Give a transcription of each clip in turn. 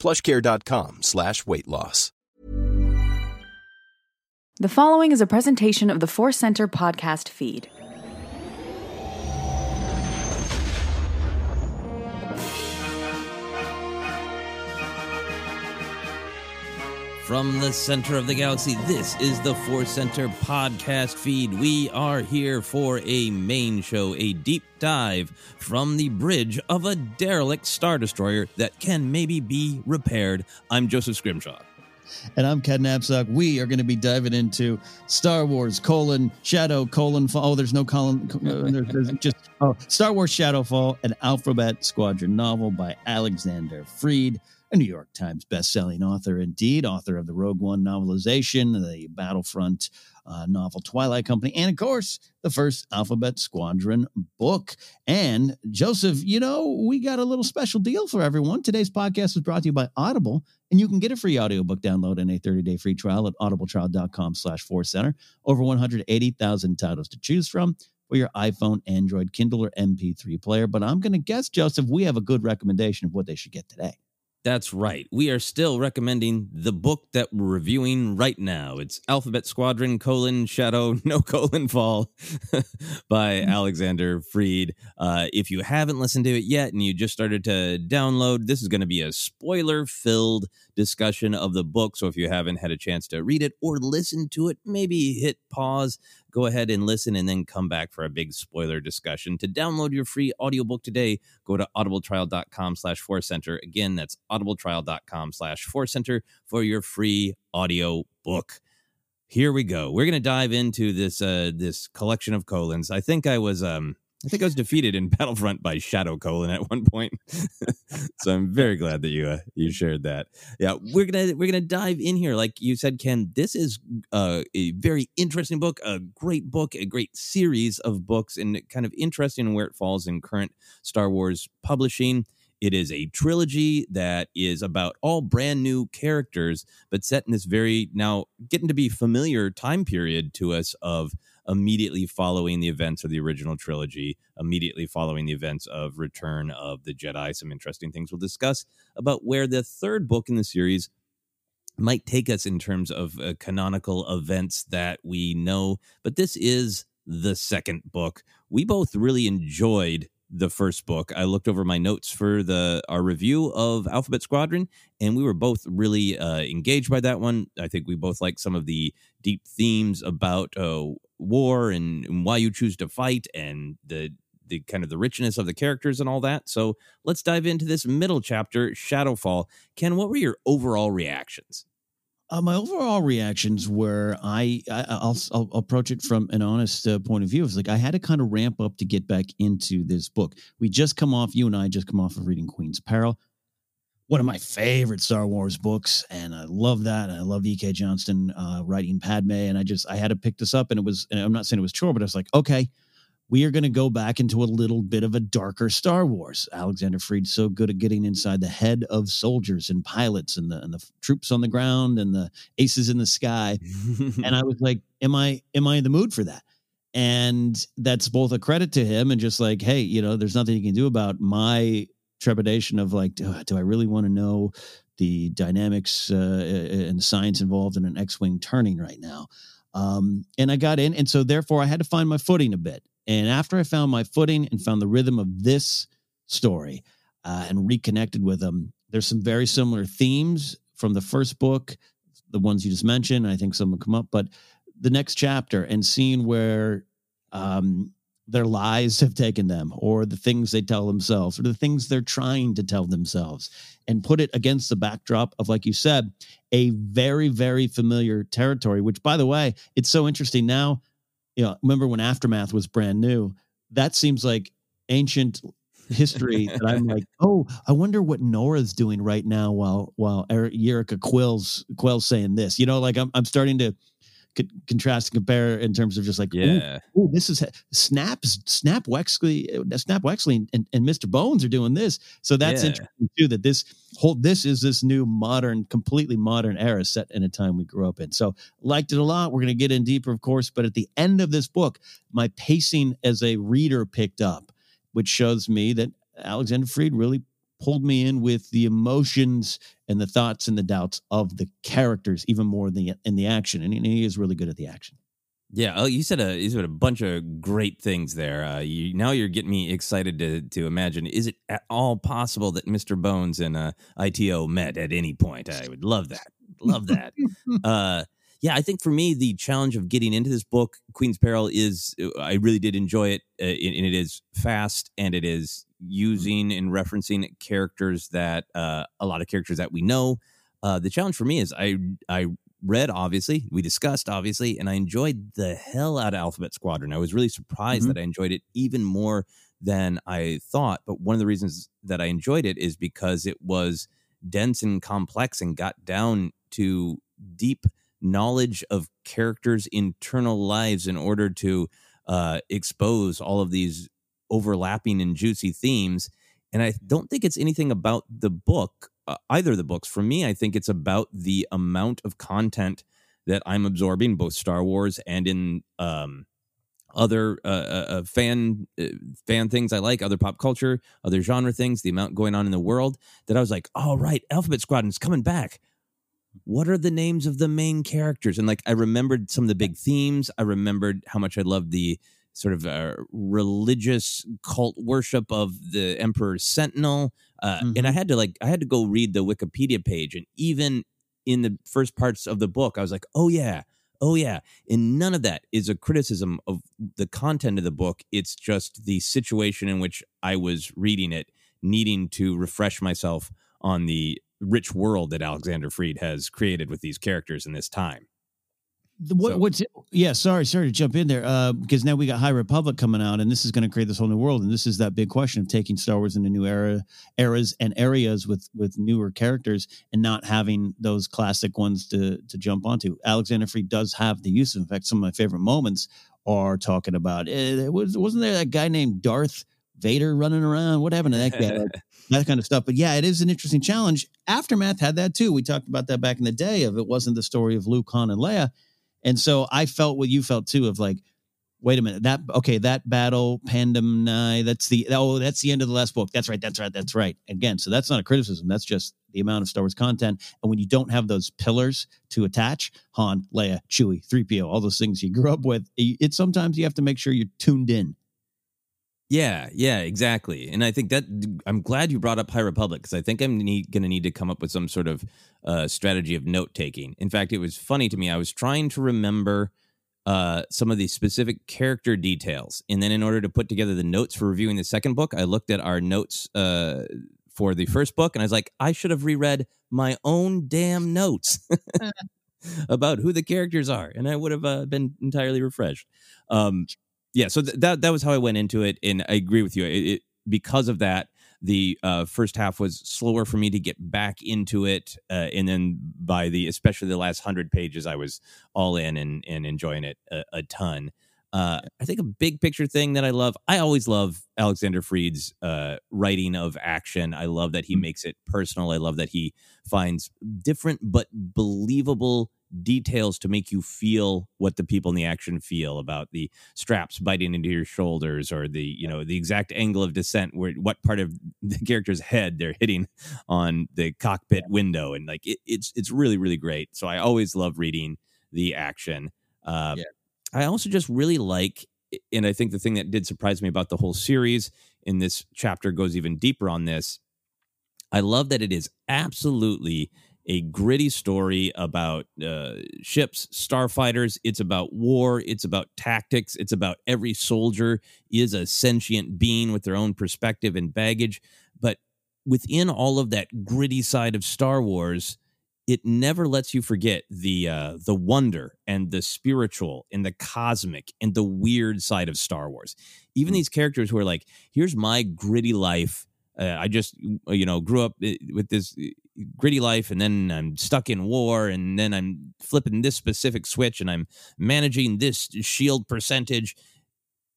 plushcare.com slash weight loss. The following is a presentation of the Force Center podcast feed. From the center of the galaxy, this is the Force Center podcast feed. We are here for a main show, a deep dive from the bridge of a derelict Star Destroyer that can maybe be repaired. I'm Joseph Scrimshaw. And I'm Ken Napzok. We are going to be diving into Star Wars colon Shadow colon fall. Oh, there's no colon. uh, there- there's just oh, Star Wars Shadowfall, an Alphabet Squadron novel by Alexander Freed, a New York Times best-selling author, indeed, author of the Rogue One novelization, the Battlefront uh, novel Twilight Company, and of course the first Alphabet Squadron book. And Joseph, you know, we got a little special deal for everyone. Today's podcast is brought to you by Audible, and you can get a free audiobook download and a 30-day free trial at audibletrial.com slash center. Over 180,000 titles to choose from for your iPhone, Android, Kindle, or MP3 player. But I'm going to guess, Joseph, we have a good recommendation of what they should get today. That's right. We are still recommending the book that we're reviewing right now. It's Alphabet Squadron colon Shadow No colon Fall by Alexander Freed. Uh, if you haven't listened to it yet and you just started to download, this is going to be a spoiler filled discussion of the book. So if you haven't had a chance to read it or listen to it, maybe hit pause, go ahead and listen, and then come back for a big spoiler discussion. To download your free audiobook today, go to audibletrial.com slash center. Again, that's audibletrial.com slash center for your free audio book. here we go. We're gonna dive into this uh this collection of colons. I think I was um I think I was defeated in Battlefront by Shadow Colon at one point. so I'm very glad that you uh, you shared that. Yeah, we're gonna we're gonna dive in here. Like you said, Ken, this is uh, a very interesting book, a great book, a great series of books, and kind of interesting where it falls in current Star Wars publishing. It is a trilogy that is about all brand new characters, but set in this very now getting to be familiar time period to us of immediately following the events of the original trilogy, immediately following the events of Return of the Jedi. Some interesting things we'll discuss about where the third book in the series might take us in terms of uh, canonical events that we know. But this is the second book. We both really enjoyed the first book. I looked over my notes for the our review of Alphabet Squadron, and we were both really uh, engaged by that one. I think we both like some of the deep themes about uh, war and, and why you choose to fight, and the the kind of the richness of the characters and all that. So let's dive into this middle chapter, Shadowfall. Ken, what were your overall reactions? Uh, my overall reactions were I, I will I'll approach it from an honest uh, point of view. It's like I had to kind of ramp up to get back into this book. We just come off you and I just come off of reading Queen's Peril, one of my favorite Star Wars books, and I love that. I love E.K. Johnston uh, writing Padme, and I just I had to pick this up, and it was. And I'm not saying it was chore, but I was like, okay, we are going to go back into a little bit of a darker Star Wars. Alexander Freed's so good at getting inside the head of soldiers and pilots and the and the troops on the ground and the aces in the sky. and I was like, am I am I in the mood for that? And that's both a credit to him and just like, hey, you know, there's nothing you can do about my trepidation of like, do, do I really want to know the dynamics uh, and science involved in an X-wing turning right now? Um, and I got in, and so therefore I had to find my footing a bit. And after I found my footing and found the rhythm of this story uh, and reconnected with them, there's some very similar themes from the first book, the ones you just mentioned. I think some will come up, but the next chapter and seeing where um, their lies have taken them, or the things they tell themselves, or the things they're trying to tell themselves, and put it against the backdrop of, like you said, a very, very familiar territory, which, by the way, it's so interesting now you know, remember when Aftermath was brand new? That seems like ancient history that I'm like, oh, I wonder what Norra's doing right now while while Yrica Quell's Quell's saying this. You know, like I'm I'm starting to contrast and compare in terms of just like, yeah, ooh, ooh, this is Snaps, Snap Wexley, uh, Snap Wexley, and, and Mr. Bones are doing this. So that's yeah. interesting too. That this whole this is this new modern, completely modern era set in a time we grew up in. So liked it a lot. We're going to get in deeper, of course, but at the end of this book, my pacing as a reader picked up, which shows me that Alexander Freed really pulled me in with the emotions and the thoughts and the doubts of the characters even more than the, in the action. And he is really good at the action. Yeah, oh, you said a you said a bunch of great things there. Uh, you, now you're getting me excited to to imagine. Is it at all possible that Mr. Bones and uh, ITO met at any point? I would love that. Love that. uh, yeah, I think for me the challenge of getting into this book, Queen's Peril, is uh, I really did enjoy it, uh, and it is fast and it is using and referencing characters that uh, a lot of characters that we know. Uh, the challenge for me is I I read obviously we discussed obviously and I enjoyed the hell out of Alphabet Squadron. I was really surprised mm-hmm. that I enjoyed it even more than I thought. But one of the reasons that I enjoyed it is because it was dense and complex and got down to deep knowledge of characters' internal lives in order to uh, expose all of these overlapping and juicy themes. And I don't think it's anything about the book, uh, either of the books. For me, I think it's about the amount of content that I'm absorbing, both Star Wars and in um, other uh, uh, uh fan uh, fan things I like, other pop culture, other genre things. The amount going on in the world that I was like, "Oh right, Alphabet Squadron's coming back." What are the names of the main characters? And like, I remembered some of the big themes. I remembered how much I loved the sort of a religious cult worship of the emperor's sentinel uh, mm-hmm. and i mm-hmm. had to like i had to go read the wikipedia page and even in the first parts of the book i was like oh yeah oh yeah and none of that is a criticism of the content of the book it's just the situation in which i was reading it needing to refresh myself on the rich world that alexander freed has created with these characters in this time The- What, So- what's yeah? Sorry, sorry to jump in there uh, because now we got High Republic coming out, and this is going to create this whole new world. And this is that big question of taking Star Wars into new era eras and areas with with newer characters, and not having those classic ones to to jump onto. Alexander Free does have the use. of. In fact, some of my favorite moments are talking about. Eh, was wasn't there that guy named Darth Vader running around? What happened to that guy? Like, that kind of stuff. But yeah, it is an interesting challenge. Aftermath had that too. We talked about that back in the day. Of it wasn't the story of Luke, Han, and Leia. And so I felt what you felt too of like, wait a minute, that okay, that battle, Pandem Nai, that's the oh, that's the end of the last book. That's right, that's right, that's right. Again, so that's not a criticism. That's just the amount of Star Wars content. And when you don't have those pillars to attach, Han, Leia, Chewie, 3PO, all those things you grew up with, it, sometimes you have to make sure you're tuned in. Yeah, yeah, exactly. And I think that I'm glad you brought up High Republic because I think I'm need, to need to come up with some sort of uh, strategy of note taking. In fact, it was funny to me. I was trying to remember uh, some of the specific character details, and then in order to put together the notes for reviewing the second book, I looked at our notes uh, for the first book, and I was like, I should have reread my own damn notes about who the characters are, and I would have uh, been entirely refreshed. Um, yeah, so th- that that was how I went into it, and I agree with you. It, it because of that, the uh, first half was slower for me to get back into it, uh, and then by the especially the last hundred pages, I was all in and and enjoying it a, a ton. Uh, I think a big picture thing that I love. I always love Alexander Freed's uh, writing of action. I love that he makes it personal. I love that he finds different but believable details to make you feel what the people in the action feel about the straps biting into your shoulders or the you know the exact angle of descent where what part of the character's head they're hitting on the cockpit window. And like it, it's it's really really great. So i always love reading the action. Uh, Yeah. i also just really like and i think the thing that did surprise me about the whole series in this chapter goes even deeper on this i love that it is absolutely a gritty story about uh, ships, starfighters. It's about war. It's about tactics. It's about every soldier is a sentient being with their own perspective and baggage. But within all of that gritty side of Star Wars, it never lets you forget the uh, the wonder and the spiritual and the cosmic and the weird side of Star Wars. Even these characters who are like, "Here's my gritty life." Uh, I just, you know, grew up uh, with this gritty life, and then I'm stuck in war, and then I'm flipping this specific switch, and I'm managing this shield percentage.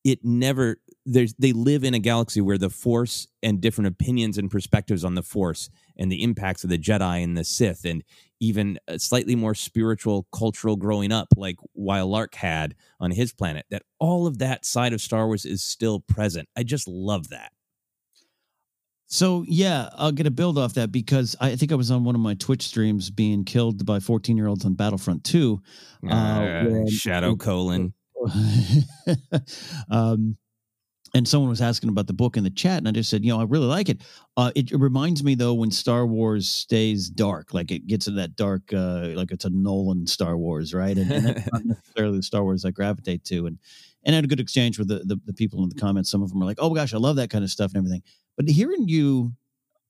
It never. There's they live in a galaxy where the Force and different opinions and perspectives on the Force and the impacts of the Jedi and the Sith, and even a slightly more spiritual, cultural growing up, like Wyl Lark had on his planet. That all of that side of Star Wars is still present. I just love that. So yeah, I'll get a build off that because I think I was on one of my Twitch streams being killed by 14 year olds on Battlefront 2. Uh, when- Shadow colon. um, and someone was asking about the book in the chat, and I just said, you know, I really like it. Uh, it, it reminds me though when Star Wars stays dark, like it gets in that dark, uh, like it's a Nolan Star Wars, right? And, and that's not necessarily the Star Wars I gravitate to. And and I had a good exchange with the, the the people in the comments. Some of them are like, "Oh gosh, I love that kind of stuff and everything." But hearing you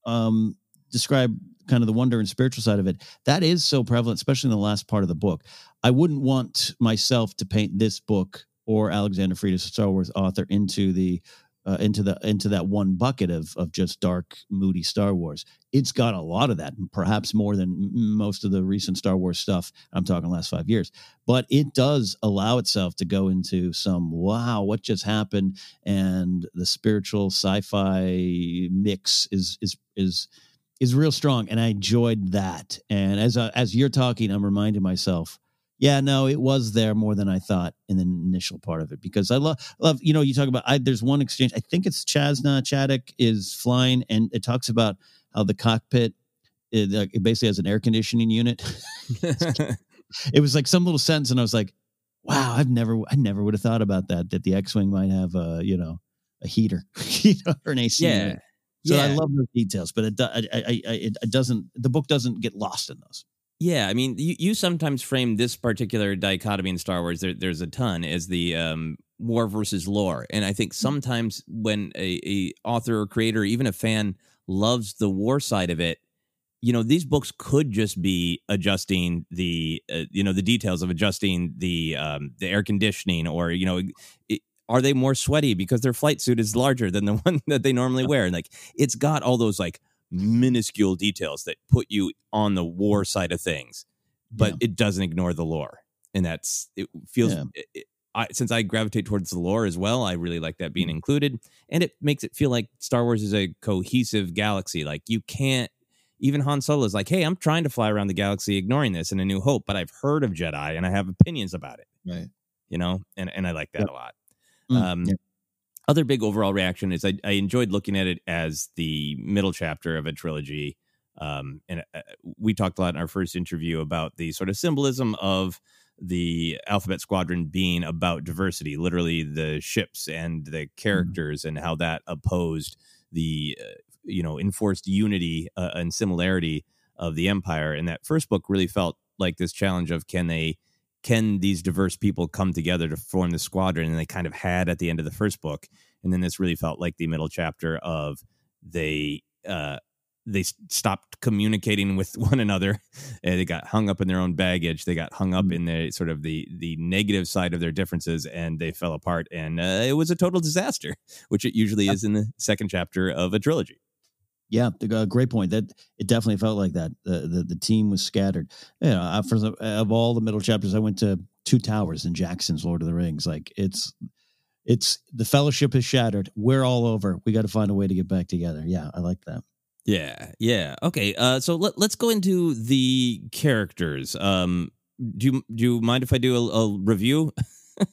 um, describe kind of the wonder and spiritual side of it, that is so prevalent, especially in the last part of the book. I wouldn't want myself to paint this book or Alexander a Star Wars author into the uh, into the into that one bucket of of just dark, moody Star Wars. It's got a lot of that, perhaps more than most of the recent Star Wars stuff. I'm talking last five years, but it does allow itself to go into some wow, what just happened, and the spiritual sci-fi mix is is is is real strong, and I enjoyed that. And as uh, as you're talking, I'm reminding myself yeah, no, it was there more than I thought in the initial part of it because I love love you know you talk about I, there's one exchange I think it's Chass na Chadic is flying and it talks about how the cockpit it, uh, it basically has an air conditioning unit. it was like some little sentence and I was like, wow, I've never I never would have thought about that that the X-wing might have a you know a heater you know, or an AC. Yeah. unit. So I love those details, but it, I, I, I, it it doesn't. The book doesn't get lost in those. Yeah, I mean, you, you sometimes frame this particular dichotomy in Star Wars. There, there's a ton as the um, war versus lore, and I think sometimes when a, a author or creator, or even a fan, loves the war side of it, you know these books could just be adjusting the uh, you know the details of adjusting the um, the air conditioning or you know it, are they more sweaty because their flight suit is larger than the one that they normally wear? And like it's got all those like minuscule details that put you on the war side of things but Yeah. it doesn't ignore the lore and that's it feels Yeah. it- it- I, since I gravitate towards the lore as well, I really like that Mm-hmm. being included, and it makes it feel like Star Wars is a cohesive galaxy. Like you can't even Han Solo is like, "Hey, I'm trying to fly around the galaxy, ignoring this in A New Hope, but I've heard of Jedi and I have opinions about it." Right. You know, and and I like that Yep. a lot. Mm, Um, yeah. Other big overall reaction is I, I enjoyed looking at it as the middle chapter of a trilogy. Um, and uh, we talked a lot in our first interview about the sort of symbolism of the Alphabet Squadron being about diversity, literally the ships and the characters, and how that opposed the uh, you know enforced unity uh, and similarity of the Empire. And that first book really felt like this challenge of can they can these diverse people come together to form the squadron? And they kind of had at the end of the first book. And then this really felt like the middle chapter of they uh they stopped communicating with one another. And they got hung up in their own baggage. They got hung up in the sort of the the negative side of their differences and they fell apart. And uh, it was a total disaster which it usually is in the second chapter of a trilogy Yeah, uh, great point. That it definitely felt like that. The the, the team was scattered. You know, for of all the middle chapters, I went to Two Towers in Jackson's Lord of the Rings. Like it's it's the fellowship is shattered. We're all over. We got to find a way to get back together. Yeah, I like that. Yeah, yeah. Okay, uh, so let, let's go into the characters. Um, do you do you mind if I do a, a review?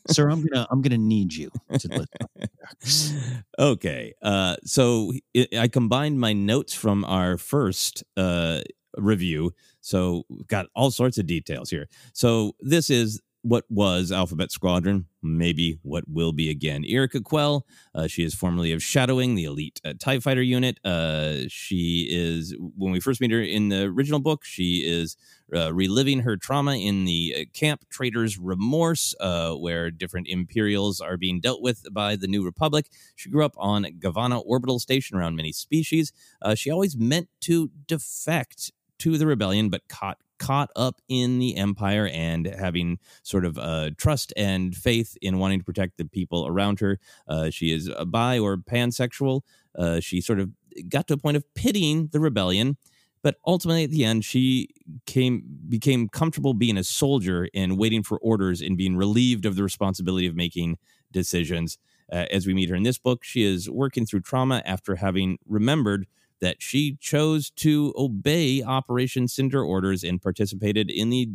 Sir, I'm gonna I'm gonna need you okay, uh, so I combined my notes from our first uh, review, so got all sorts of details here. So this is what was Alphabet Squadron, maybe what will be again. Yrica Quell, uh, she is formerly of Shadow Wing, the elite uh, TIE fighter unit. Uh, she is, when we first meet her in the original book, she is uh, reliving her trauma in the uh, camp Traitor's Remorse, uh, where different Imperials are being dealt with by the New Republic. She grew up on Gavana Orbital Station around many species. Uh, she always meant to defect to the rebellion, but caught caught up in the empire and having sort of uh, trust and faith in wanting to protect the people around her. Uh, she is bi or pansexual. Uh, she sort of got to a point of pitying the rebellion, but ultimately at the end, she came became comfortable being a soldier and waiting for orders and being relieved of the responsibility of making decisions. Uh, as we meet her in this book, she is working through trauma after having remembered that she chose to obey Operation Cinder orders and participated in the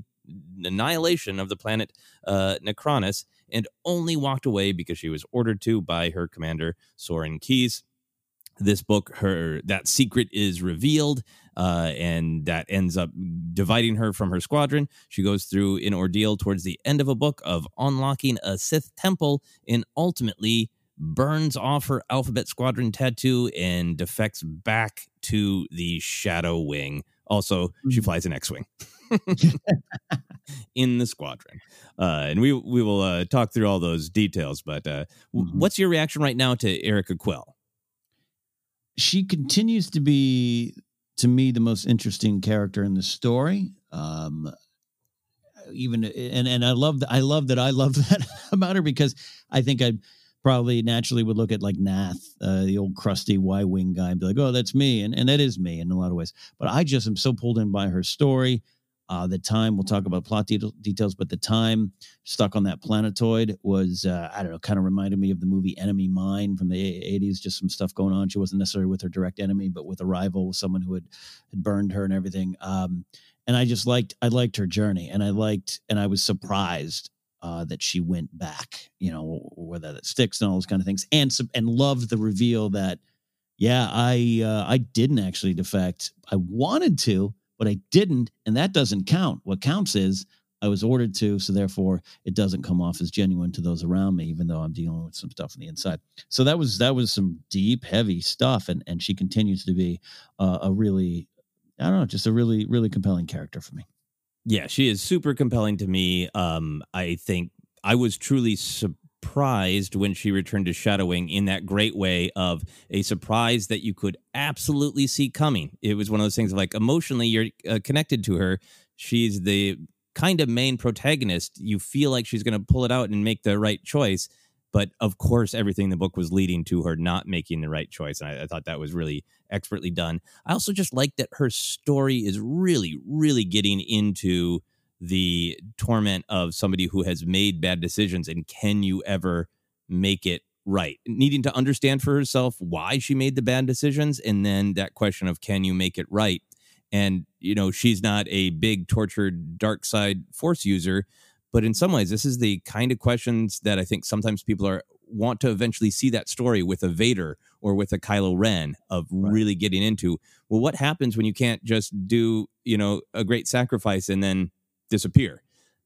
annihilation of the planet uh, Nacronis and only walked away because she was ordered to by her commander, Soran Keize. This book, her that secret is revealed, uh, and that ends up dividing her from her squadron. She goes through an ordeal towards the end of a book of unlocking a Sith temple and ultimately burns off her alphabet squadron tattoo and defects back to the shadow wing. Also she flies an x-wing in the squadron. Uh, and we we will uh, talk through all those details but uh, w- what's your reaction right now to yrica quell she continues to be to me the most interesting character in the story um even and and i love that i love that i love that about her because i think i probably naturally would look at like nath uh, the old crusty y-wing guy and be like oh that's me and, and that is me in a lot of ways. But i just am so pulled in by her story uh, the time we'll talk about plot de- details, but the time stuck on that planetoid was uh, I don't know, kind of reminded me of the movie Enemy Mine from the '80s. Just some stuff going on. She wasn't necessarily with her direct enemy, but with a rival, with someone who had had burned her and everything. Um, and I just liked I liked her journey, and I liked and I was surprised uh, that she went back. You know, whether that sticks and all those kind of things, and and loved the reveal that yeah, I uh, I didn't actually defect. I wanted to but I didn't, and that doesn't count. What counts is I was ordered to, so therefore it doesn't come off as genuine to those around me, even though I'm dealing with some stuff on the inside. So that was that was some deep, heavy stuff, and and she continues to be uh, a really, I don't know, just a really, really compelling character for me. yeah she is super compelling to me um i think i was truly surprised when she returned to shadow wing in that great way of a surprise that you could absolutely see coming. It was one of those things like emotionally you're uh, connected to her. She's the kind of main protagonist. You feel like she's going to pull it out and make the right choice. But of course, everything in the book was leading to her not making the right choice. And I, I thought that was really expertly done. I also just like that her story is really, really getting into the torment of somebody who has made bad decisions and can you ever make it right? Needing to understand for herself why she made the bad decisions and then that question of can you make it right? And you know she's not a big tortured dark side force user but in some ways this is the kind of questions that i think sometimes people are want to eventually see that story with a Vader or with a Kylo Ren of right. really getting into. Well what happens when you can't just do you know a great sacrifice and then disappear.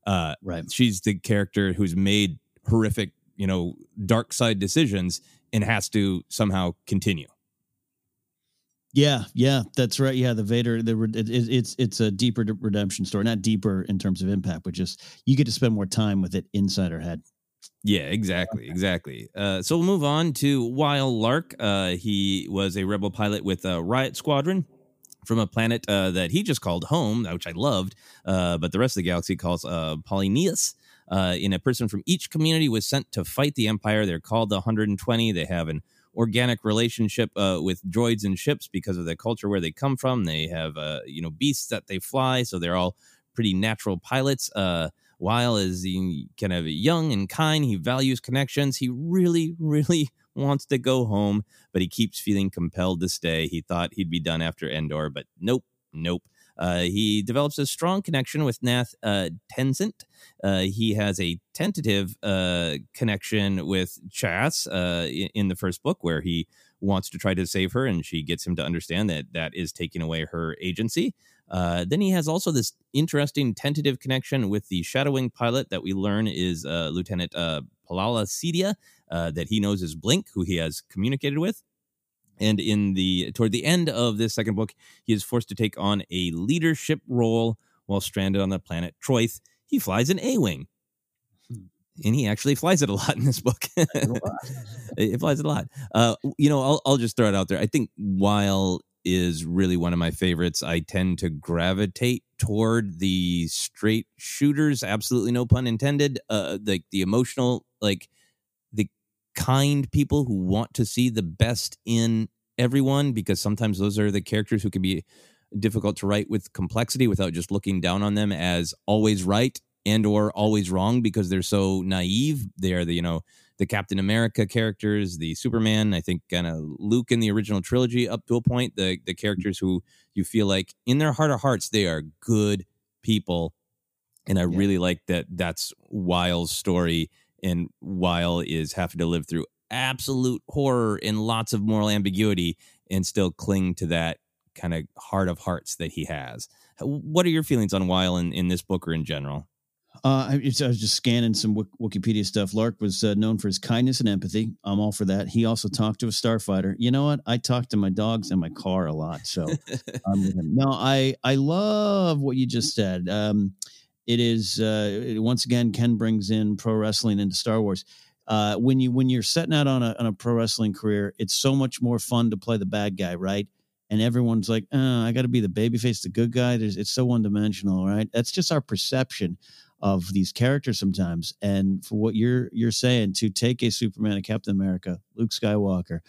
Uh, right. She's the character who's made horrific, you know, dark side decisions and has to somehow continue. Yeah, yeah, that's right. Yeah, the Vader, the it, it, it's it's a deeper redemption story, not deeper in terms of impact, but just you get to spend more time with it inside her head. Yeah, exactly, exactly. Uh, so we'll move on to Wyl Lark. Uh, he was a rebel pilot with a Riot Squadron from a planet uh, that he just called home, which I loved, uh, but the rest of the galaxy calls uh, Polyneus. Uh, in a person from each community was sent to fight the Empire. They're called the 120. They have an organic relationship uh, with droids and ships because of the culture where they come from. They have uh, you know beasts that they fly, so they're all pretty natural pilots. Uh, Wyl is kind of young and kind. He values connections. He really, really wants to go home, but he keeps feeling compelled to stay. He thought he'd be done after Endor, but nope, nope. Uh, he develops a strong connection with Nath uh. Uh, he has a tentative uh, connection with Chass uh, in, in, the first book, where he wants to try to save her, and she gets him to understand that that is taking away her agency. Uh, then he has also this interesting tentative connection with the shadowwing pilot that we learn is Lieutenant Palala Cedia, uh, that he knows is Blink, who he has communicated with. And in the toward the end of this second book, he is forced to take on a leadership role while stranded on the planet Troithe. He flies an A-wing, hmm. and he actually flies it a lot in this book. it flies it a lot. Uh, you know, I'll, I'll just throw it out there. I think Wyl is really one of my favorites. I tend to gravitate toward the straight shooters. Absolutely no pun intended. Uh, like the emotional, like kind people who want to see the best in everyone because sometimes those are the characters who can be difficult to write with complexity without just looking down on them as always right and or always wrong because they're so naive. They are the you know the captain america characters the superman i think kind of luke in the original trilogy up to a point the the mm-hmm. characters who you feel like in their heart of hearts they are good people. And i yeah. really like that that's Wyl's story and Wyl is having to live through absolute horror and lots of moral ambiguity and still cling to that kind of heart of hearts that he has. What are your feelings on Wyl in, in this book or in general? Uh, I, was just scanning some Wikipedia stuff. Lark was uh, known for his kindness and empathy. I'm all for that. He also talked to a starfighter. You know what? I talk to my dogs and my car a lot. So, no, I I love what you just said. Um, it is uh, once again Ken brings in pro wrestling into Star Wars. Uh, when you when you're setting out on a on a pro wrestling career, it's so much more fun to play the bad guy, right? And everyone's like, oh, I got to be the babyface, the good guy. There's, it's so one dimensional, right? That's just our perception of these characters sometimes. And for what you're you're saying, to take a Superman, a Captain America, Luke Skywalker,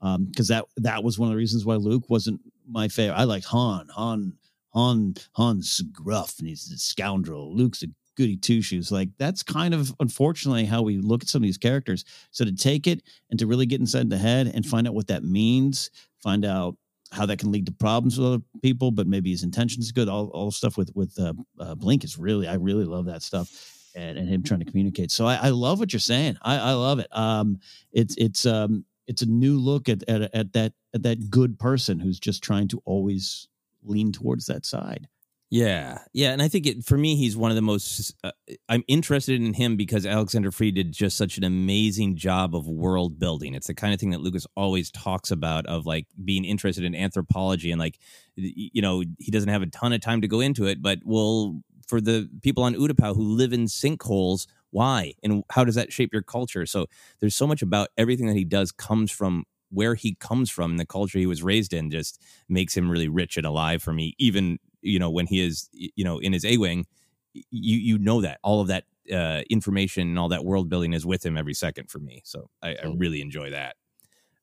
because um, that that was one of the reasons why Luke wasn't my favorite. I liked Han. Han Han Han's gruff and he's a scoundrel. Luke's a goody two shoes. Like that's kind of unfortunately how we look at some of these characters. So to take it and to really get inside the head and find out what that means, find out how that can lead to problems with other people, but maybe his intentions good. All all stuff with with uh, uh, Blink is really I really love that stuff. And, and him trying to communicate. So I, I love what you're saying. I, I love it. Um, it's it's um, it's a new look at, at at that at that good person who's just trying to always lean towards that side. Yeah, yeah, and I think it, for me, he's one of the most. Uh, I'm interested in him because Alexander Freed did just such an amazing job of world building. It's the kind of thing that Lucas always talks about of like being interested in anthropology and like, you know, he doesn't have a ton of time to go into it, but well, for the people on Utapau who live in sinkholes, why and how does that shape your culture so there's so much about everything that he does comes from where he comes from and the culture he was raised in just makes him really rich and alive for me even you know when he is you know in his a-wing you you know that all of that uh, information and all that world building is with him every second for me so i, I really enjoy that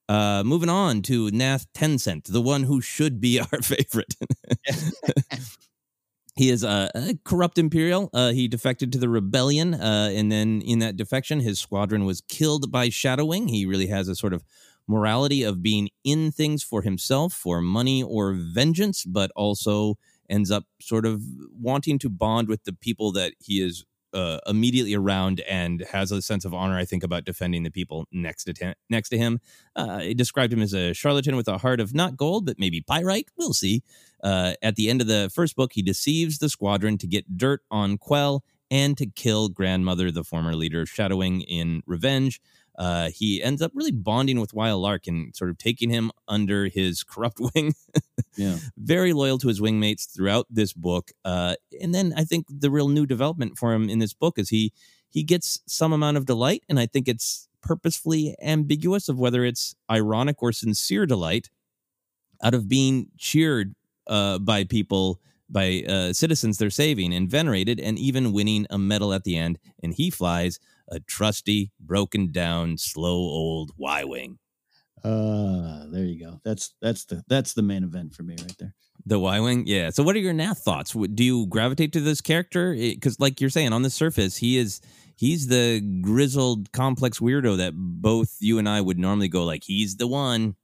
uh, moving on to Nath Tensent, the one who should be our favorite. he is a, a corrupt Imperial. Uh, he defected to the rebellion, uh, and then in that defection, his squadron was killed by Shadowwing. He really has a sort of morality of being in things for himself, for money or vengeance, but also ends up sort of wanting to bond with the people that he is uh, immediately around and has a sense of honor. I think about defending the people next to. Next to him, uh, it described him as a charlatan with a heart of not gold, but maybe pyrite. We'll see. Uh, at the end of the first book, he deceives the squadron to get dirt on Quell and to kill grandmother, the former leader of Shadowwing, in revenge uh, he ends up really bonding with Wyl Lark and sort of taking him under his corrupt wing. yeah. Very loyal to his wingmates throughout this book. Uh, and then I think the real new development for him in this book is he he gets some amount of delight, and I think it's purposefully ambiguous of whether it's ironic or sincere delight out of being cheered uh, by people by uh, citizens they're saving and venerated and even winning a medal at the end and he flies a trusty, broken down, slow old Y wing. Uh, there you go. That's that's the that's the main event for me right there. The Y wing, yeah. So, what are your Nath thoughts? Do you gravitate to this character? Because, like you're saying, on the surface, he is he's the grizzled, complex weirdo that both you and I would normally go like, he's the one.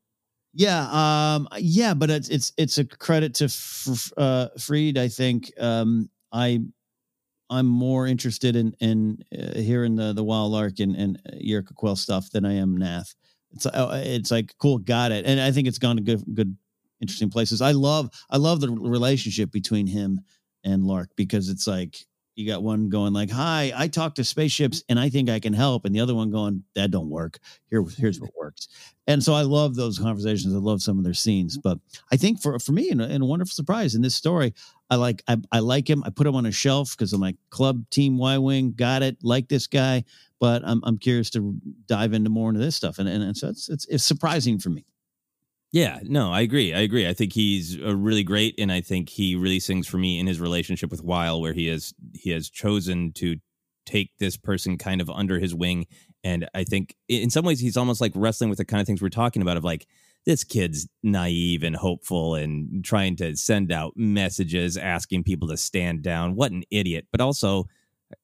Yeah, um, yeah, but it's it's it's a credit to F- uh, Freed. I think um, I I'm more interested in in uh, hearing the the Wyl Lark and and Yirka Quell stuff than I am Nath. It's uh, it's like cool, got it, and I think it's gone to good good interesting places. I love I love the relationship between him and Lark because it's like you got one going like, "Hi, I talk to spaceships and I think I can help," and the other one going, "That don't work. Here, here's what works." And so I love those conversations. I love some of their scenes, but I think for for me, in a, in a wonderful surprise in this story, I like I, I like him. I put him on a shelf because I'm like club team Y wing, got it. Like this guy, but I'm I'm curious to dive into more into this stuff, and and, and so it's, it's it's surprising for me. Yeah, no, I agree. I agree. I think he's a really great, and I think he really sings for me in his relationship with Wyl, where he has he has chosen to take this person kind of under his wing, and I think in some ways he's almost like wrestling with the kind of things we're talking about of like this kid's naive and hopeful and trying to send out messages asking people to stand down. What an idiot! But also,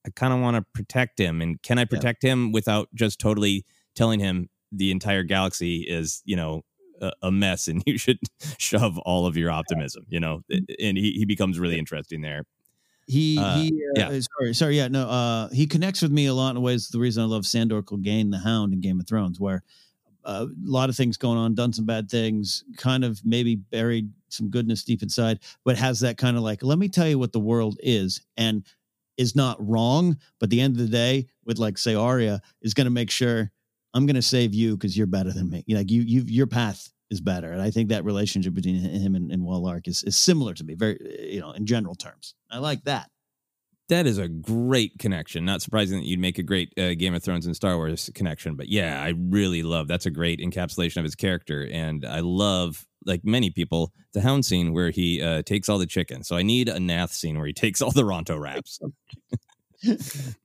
I kind of want to protect him, and can I protect yeah. him without just totally telling him the entire galaxy is you know a, mess and you should shove all of your optimism, you know, and he, he becomes really interesting there. He, uh, he, uh, yeah. sorry, sorry, yeah, no, uh, he connects with me a lot in ways. The reason I love Sandor Clegane, the Hound in Game of Thrones, where Uh, a lot of things going on, done some bad things, kind of maybe buried some goodness deep inside, but has that kind of like, let me tell you what the world is, and is not wrong. But the end of the day, with like say Arya, is going to make sure I'm going to save you because you're better than me. Like you, you, your path is better, and I think that relationship between him and, and Lark is is similar to me, very you know, in general terms. I like that. That is a great connection. Not surprising that you'd make a great uh, Game of Thrones and Star Wars connection, but yeah, I really love. That's a great encapsulation of his character, and I love, like many people, the Hound scene where he uh, takes all the chicken. So I need a Nath scene where he takes all the Ronto wraps.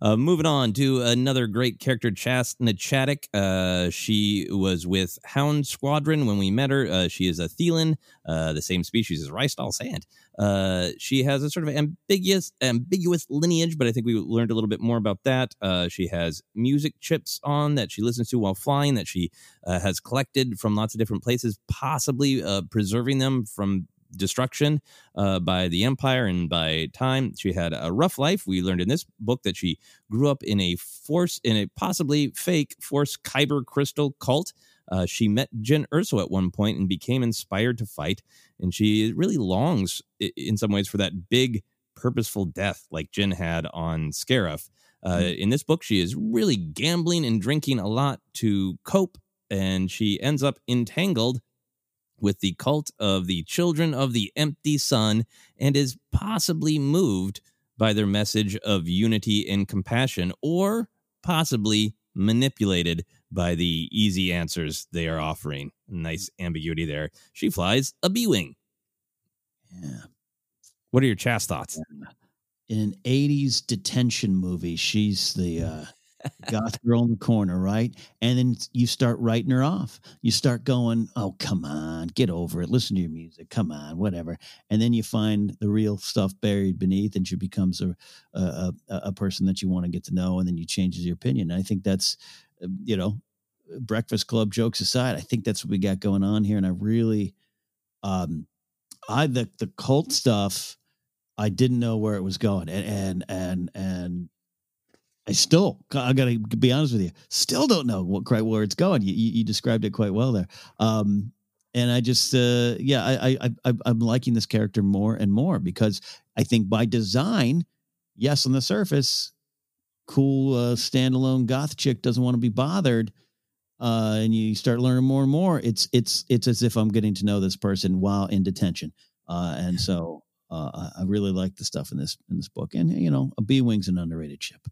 Uh, moving on to another great character, Chass na Chadic. Uh, she was with Hound Squadron when we met her. Uh, she is a Theelin, uh, the same species as Rystall Sant. Uh, she has a sort of ambiguous, ambiguous lineage, but I think we learned a little bit more about that. Uh, she has music chips on that she listens to while flying that she has collected from lots of different places, possibly preserving them from destruction uh, by the empire and by time. She had a rough life. We learned in this book that she grew up in a force, in a possibly fake force kyber crystal cult. Uh, she met Jyn Erso at one point and became inspired to fight. And she really longs, in some ways, for that big, purposeful death like Jyn had on Scarif. Uh, mm-hmm. In this book, she is really gambling and drinking a lot to cope, and she ends up entangled with the cult of the children of the empty sun and is possibly moved by their message of unity and compassion, or possibly manipulated by the easy answers they are offering. Nice ambiguity there. She flies a B Wing. Yeah. What are your Chass thoughts? In an 80s detention movie, she's the uh, goth girl in the corner, right? And then you start writing her off. You start going, oh, come on, get over it. Listen to your music. Come on, whatever. And then you find the real stuff buried beneath, and she becomes a, a, a, person that you want to get to know, and then you changes your opinion. And I think that's, uh, you know, Breakfast Club jokes aside, I think that's what we got going on here. And I really, um, I, the, the cult stuff, I didn't know where it was going, and and and and I still, I got to be honest with you, still don't know what quite where it's going. You, you, you described it quite well there, um, and I just, uh, yeah, I, I, I, I'm liking this character more and more because I think by design, yes, on the surface, cool uh, standalone goth chick doesn't want to be bothered. Uh, and you start learning more and more. It's it's it's as if I'm getting to know this person while in detention, uh, and so uh, I really like the stuff in this in this book. And you know, a B wing's an underrated ship.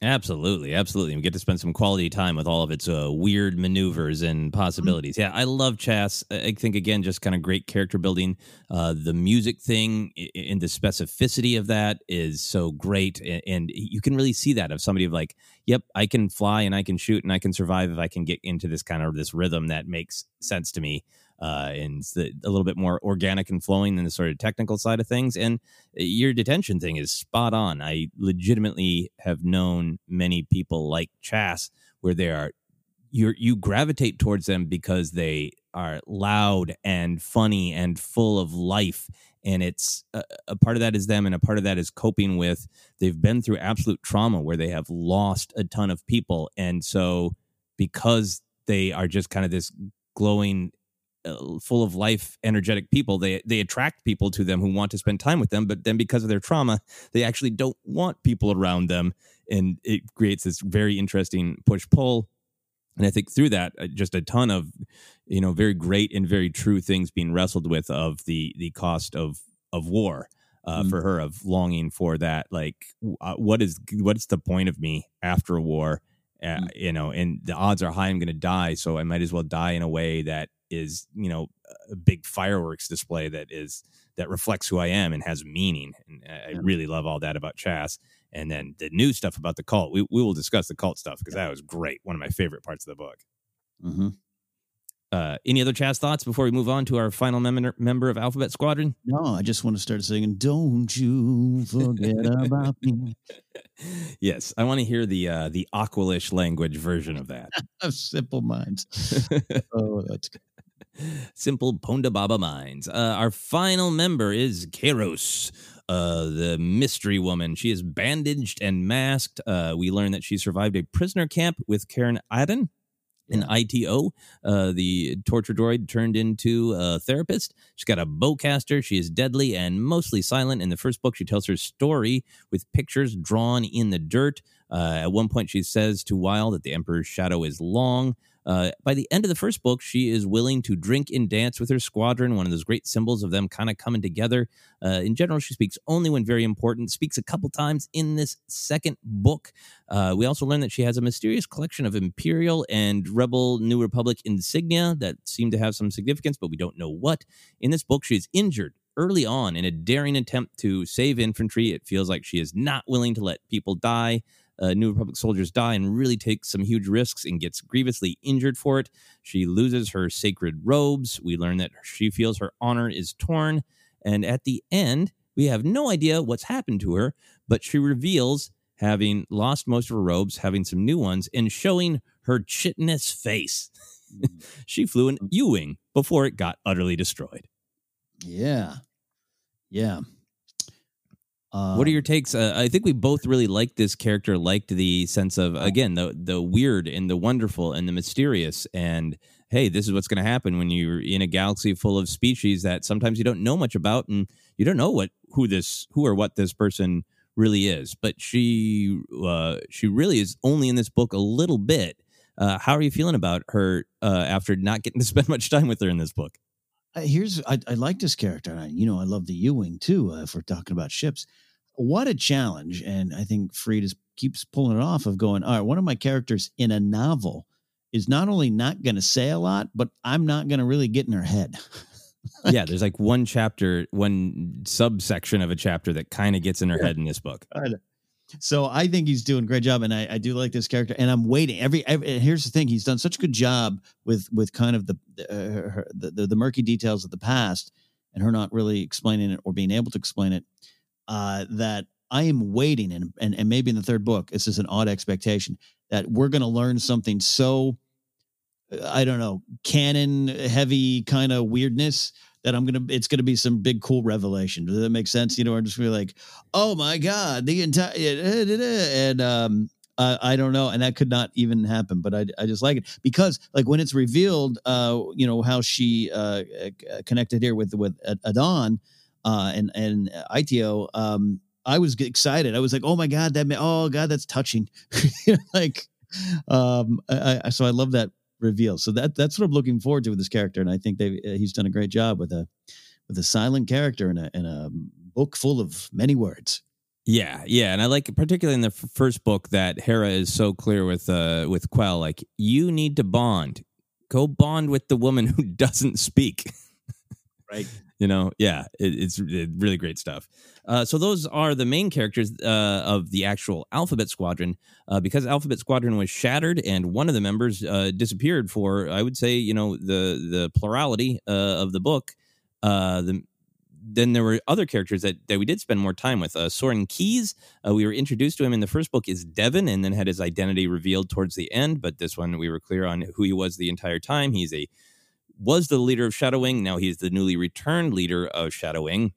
Absolutely, absolutely. We get to spend some quality time with all of its uh, weird maneuvers and possibilities. Mm-hmm. Yeah, I love Chass. I think again, just kind of great character building. Uh, the music thing and the specificity of that is so great, and, and you can really see that of somebody of like, yep, I can fly and I can shoot and I can survive if I can get into this kind of this rhythm that makes sense to me uh, and the, a little bit more organic and flowing than the sort of technical side of things. And uh, your detention thing is spot on. I legitimately have known many people like Chass where they are you you gravitate towards them because they are loud and funny and full of life and it's a, a, part of that is them and a part of that is coping with they've been through absolute trauma where they have lost a ton of people and so because they are just kind of this glowing uh, full of life, energetic people. They they attract people to them who want to spend time with them, but then because of their trauma, they actually don't want people around them, and it creates this very interesting push pull. And I think through that, uh, just a ton of, you know, very great and very true things being wrestled with of the the cost of of war. Uh, mm-hmm. For her, of longing for that, like, uh, what is what's the point of me after a war? Uh, mm-hmm. you know, and the odds are high I'm going to die, so I might as well die in a way that is you know a big fireworks display that is that reflects who I am and has meaning. And I yeah. really love all that about Chass. And then the new stuff about the cult, we, we will discuss the cult stuff because yeah. that was great. One of my favorite parts of the book. Mm-hmm. Uh, any other Chass thoughts before we move on to our final member member of Alphabet Squadron? No, I just want to start singing "Don't You Forget About Me." yes, I want to hear the uh, the Aqualish language version of that. of Simple Minds. oh, that's good. Simple Ponda Baba Minds. Uh, our final member is Kairos, uh, the mystery woman. She is bandaged and masked. Uh, we learn that she survived a prisoner camp with Caern Adan. An IT-O, uh, the torture droid turned into a therapist. She's got a bowcaster. She is deadly and mostly silent. In the first book, she tells her story with pictures drawn in the dirt. Uh, at one point, she says to Wyl that the Emperor's shadow is long. Uh, by the end of the first book, she is willing to drink and dance with her squadron, one of those great symbols of them kind of coming together. Uh, in general, she speaks only when very important, speaks a couple times in this second book. Uh, we also learn that she has a mysterious collection of Imperial and Rebel New Republic insignia that seem to have some significance, but we don't know what. In this book, she is injured early on in a daring attempt to save infantry. It feels like she is not willing to let people die uh, New Republic soldiers die and really takes some huge risks and gets grievously injured for it. She loses her sacred robes. We learn that she feels her honor is torn. And at the end, we have no idea what's happened to her, but she reveals having lost most of her robes, having some new ones, and showing her chitinous face. she flew an U Wing before it got utterly destroyed. Yeah. Yeah. Um, what are your takes? Uh, I think we both really liked this character, liked the sense of again the the weird and the wonderful and the mysterious. And hey, this is what's going to happen when you're in a galaxy full of species that sometimes you don't know much about, and you don't know what who this who or what this person really is. But she uh, she really is only in this book a little bit. Uh, how are you feeling about her uh, after not getting to spend much time with her in this book? Uh, here's I, I, like this character. I, you know, I love the U Wing too. Uh, if we're talking about ships, what a challenge! And I think Freed is keeps pulling it off of going. All right, one of my characters in a novel is not only not going to say a lot, but I'm not going to really get in her head. yeah, there's like one chapter, one subsection of a chapter that kind of gets in her head in this book. So I think he's doing a great job, and I, I do like this character. And I'm waiting. Every, every here's the thing: he's done such a good job with with kind of the, uh, her, the, the the murky details of the past, and her not really explaining it or being able to explain it. Uh, that I am waiting, and, and and maybe in the third book, this is an odd expectation that we're going to learn something so I don't know canon heavy kind of weirdness that I'm gonna it's gonna be some big cool revelation. Does that make sense? You know, I'm just gonna be like, oh my god, the entire and um uh, I don't know, and that could not even happen. But I, I just like it because, like, when it's revealed, uh, you know how she uh, connected here with with Adan uh, and and IT-O, Um, I was excited. I was like, oh my god, that oh god, that's touching. like, um, I, I, so I love that reveal. So that that's what I'm looking forward to with this character, and I think they uh, he's done a great job with a with a silent character in a in a book full of many words. Yeah, yeah, and I like particularly in the f- first book that Hera is so clear with uh with Quell, like you need to bond, go bond with the woman who doesn't speak. right you know yeah it, it's really great stuff uh, so those are the main characters uh, of the actual alphabet squadron uh, because alphabet squadron was shattered and one of the members uh, disappeared for i would say you know the the plurality uh, of the book uh, the, then there were other characters that, that we did spend more time with. Uh, Soran Keize, we were introduced to him in the first book is Devon, and then had his identity revealed towards the end. But this one, we were clear on who he was the entire time. He's a was the leader of Shadow Wing. Now he's the newly returned leader of Shadow Wing.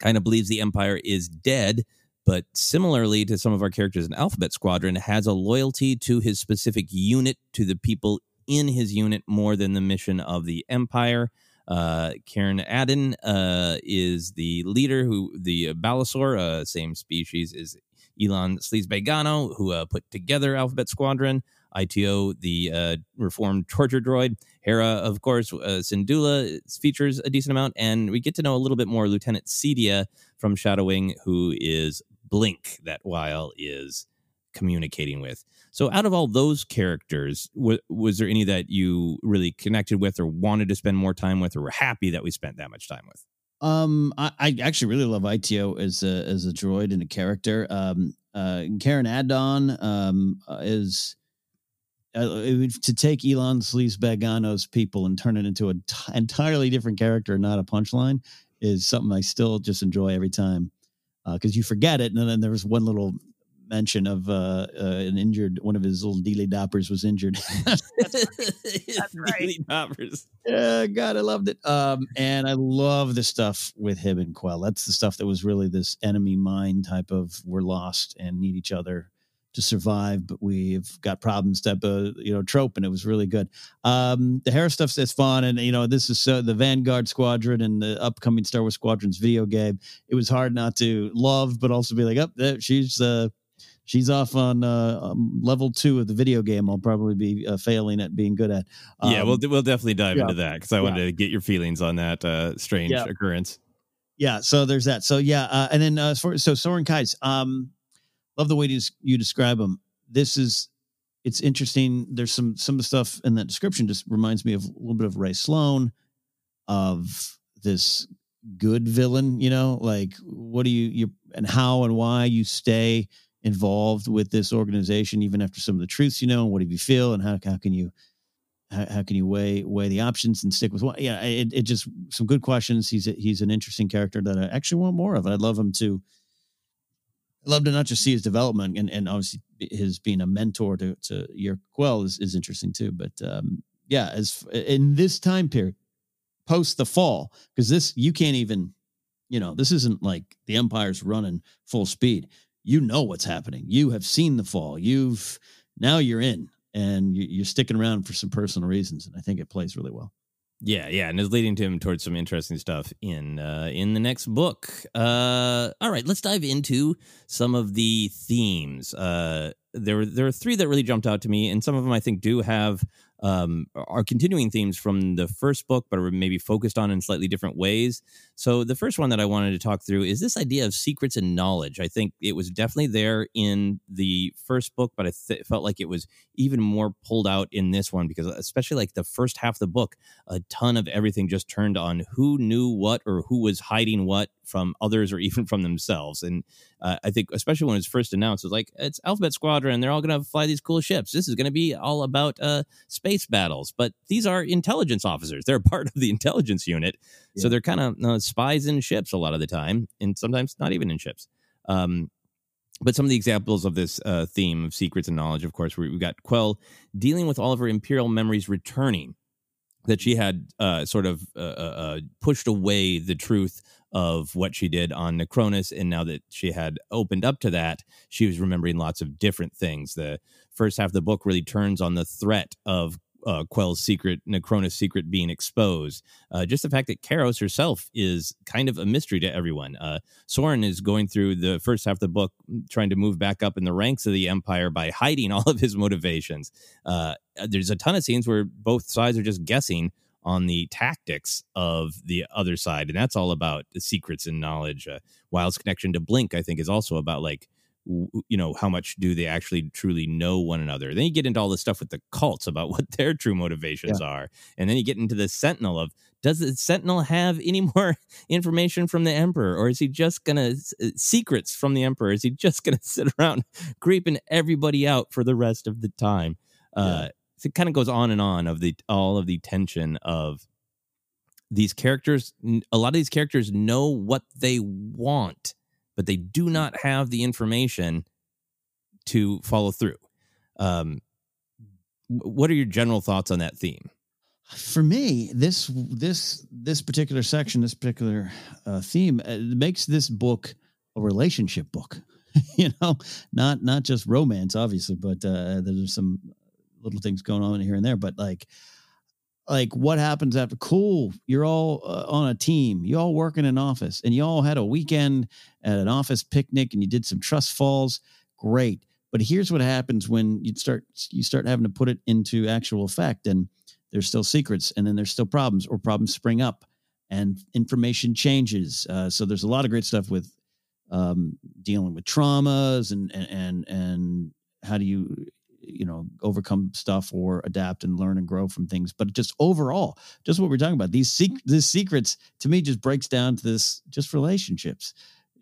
Kind of believes the Empire is dead, but similarly to some of our characters in Alphabet Squadron, has a loyalty to his specific unit, to the people in his unit more than the mission of the Empire. Uh, Caern Adan uh, is the leader who the uh, Balosar, uh, same species as Elan Sleaze who uh, put together Alphabet Squadron. IT-O, the uh, reformed torture droid. Hera, of course, uh, Syndulla features a decent amount, and we get to know a little bit more Lieutenant Cedia from Shadow Wing, who is Blink that Wyl is communicating with. So, out of all those characters, w- was there any that you really connected with, or wanted to spend more time with, or were happy that we spent that much time with? Um, I, I actually really love IT-O as a as a droid and a character. Um, uh, Caern Adan um uh, is uh, to take Elan Sleaze people and turn it into an t- entirely different character, not a punchline, is something I still just enjoy every time because uh, you forget it. And then there was one little mention of uh, uh, an injured one of his little dealy doppers was injured. That's right. doppers. Yeah, God, I loved it. Um, and I love the stuff with him and Quell. That's the stuff that was really this enemy mind type of we're lost and need each other to survive, but we've got problems type of you know trope, and it was really good. Um, the hair stuff is fun, and you know this is uh, the Vanguard Squadron and the upcoming Star Wars Squadrons video game. It was hard not to love, but also be like, up oh, there, she's uh, she's off on uh, um, level two of the video game. I'll probably be uh, failing at being good at. Um, yeah, we'll we'll definitely dive yeah, into that because I yeah. wanted to get your feelings on that uh, strange yeah. occurrence. Yeah, so there's that. So yeah, uh, and then uh, for, so Soran Keize, um, love the way you, you describe them. This is it's interesting. There's some some stuff in that description just reminds me of a little bit of Rae Sloane, of this good villain. You know, like what do you you and how and why you stay involved with this organization even after some of the truths you know. And what do you feel and how how can you how, how can you weigh weigh the options and stick with one? Yeah, it, it just some good questions. He's a, he's an interesting character that I actually want more of. I'd love him to I love to not just see his development and, and obviously his being a mentor to to your Quell is, is interesting too. But um, yeah, as in this time period, post the fall, because this you can't even, you know, this isn't like the Empire's running full speed. You know what's happening. You have seen the fall. You've now you're in, and you're sticking around for some personal reasons, and I think it plays really well. Yeah, yeah, and is leading to him towards some interesting stuff in uh, in the next book. Uh, all right, let's dive into some of the themes. Uh, there were there are three that really jumped out to me, and some of them I think do have um, are continuing themes from the first book, but are maybe focused on in slightly different ways. So, the first one that I wanted to talk through is this idea of secrets and knowledge. I think it was definitely there in the first book, but I th- felt like it was even more pulled out in this one because, especially like the first half of the book, a ton of everything just turned on who knew what or who was hiding what from others or even from themselves. And uh, I think, especially when it was first announced, it was like, it's Alphabet Squadron. They're all going to fly these cool ships. This is going to be all about uh, space battles. But these are intelligence officers. They're part of the intelligence unit. Yeah. So they're kind of uh, spies in ships a lot of the time, and sometimes not even in ships. Um, but some of the examples of this uh, theme of secrets and knowledge, of course, we, we got Quell dealing with all of her imperial memories returning that she had uh, sort of uh, uh, uh, pushed away the truth of what she did on Nacronis, and now that she had opened up to that, she was remembering lots of different things. The first half of the book really turns on the threat of uh, Quell's secret, Nacronis' secret being exposed. Uh, just the fact that Kairos herself is kind of a mystery to everyone. Uh, Soran is going through the first half of the book trying to move back up in the ranks of the Empire by hiding all of his motivations. Uh, there's a ton of scenes where both sides are just guessing on the tactics of the other side, and that's all about the secrets and knowledge. Uh, Wyl's connection to Blink, I think, is also about like you know how much do they actually truly know one another then you get into all this stuff with the cults about what their true motivations yeah. are and then you get into the sentinel of does the sentinel have any more information from the emperor or is he just gonna uh, secrets from the emperor is he just gonna sit around creeping everybody out for the rest of the time uh, yeah. uh it kind of goes on and on of the all of the tension of these characters a lot of these characters know what they want but they do not have the information to follow through. Um, what are your general thoughts on that theme? For me, this this this particular section, this particular uh, theme, uh, makes this book a relationship book. you know, not not just romance, obviously, but uh, there's some little things going on here and there. But like, like what happens after cool you're all uh, on a team you all work in an office and you all had a weekend at an office picnic and you did some trust falls great but here's what happens when you start you start having to put it into actual effect and there's still secrets and then there's still problems or problems spring up and information changes uh, so there's a lot of great stuff with um, dealing with traumas and and and, and how do you you know overcome stuff or adapt and learn and grow from things. But just overall just what we're talking about these sec- these secrets to me just breaks down to this just relationships.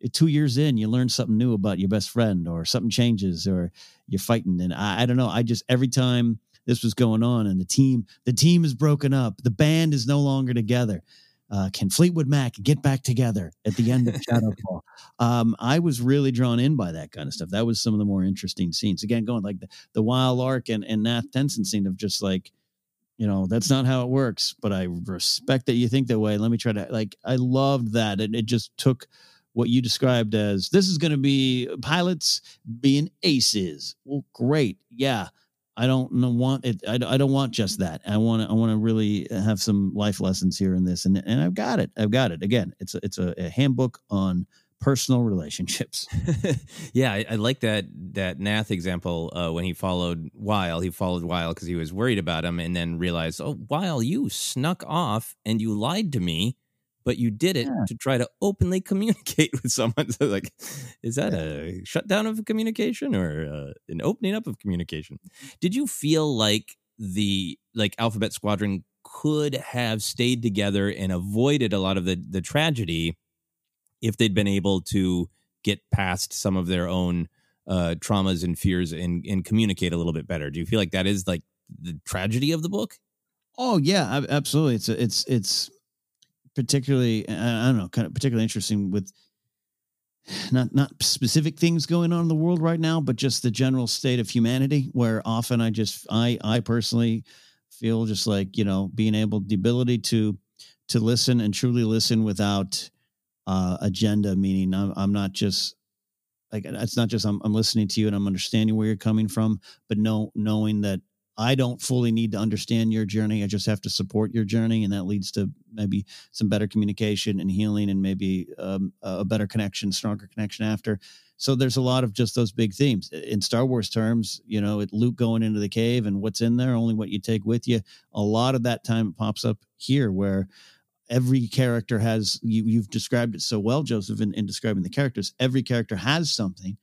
Uh, two years in you learn something new about your best friend or something changes or you're fighting. And I, I don't know i just every time this was going on and the team the team is broken up the band is no longer together uh, can Fleetwood Mac get back together at the end of Shadowfall? um, I was really drawn in by that kind of stuff. That was some of the more interesting scenes. Again, going like the, the Wyl Lark and, and Nath Tensent scene of just like, you know, that's not how it works, but I respect that you think that way. Let me try to like, I loved that. It, it just took what you described as this is going to be pilots being aces. Well, great. Yeah. I don't want it. I, I don't want just that. I want to. I want to really have some life lessons here in this, and and I've got it. I've got it. Again, it's a, it's a, a handbook on personal relationships. yeah, I, I, like that that Nath example uh, when he followed Wyl. He followed Wyl because he was worried about him, and then realized, oh, Wyl, you snuck off and you lied to me but you did it yeah. to try to openly communicate with someone. So, like, is that a shutdown of communication or uh, an opening up of communication? Did you feel like the like Alphabet Squadron could have stayed together and avoided a lot of the the tragedy if they'd been able to get past some of their own uh, traumas and fears and and communicate a little bit better? Do you feel like that is like the tragedy of the book? Oh yeah, absolutely. It's a, it's it's particularly I don't know, kind of particularly interesting with not not specific things going on in the world right now, but just the general state of humanity. Where often I just I I personally feel just like you know being able the ability to to listen and truly listen without uh, agenda, meaning I'm, I'm not just like it's not just I'm, I'm listening to you and I'm understanding where you're coming from, but no knowing that I don't fully need to understand your journey. I just have to support your journey, and that leads to maybe some better communication and healing, and maybe um, a better connection, stronger connection after. So there's a lot of just those big themes in Star Wars terms. You know, it Luke going into the cave and what's in there, only what you take with you. A lot of that time pops up here, where every character has you, you've described it so well, Joseph, in, in describing the characters. Every character has something,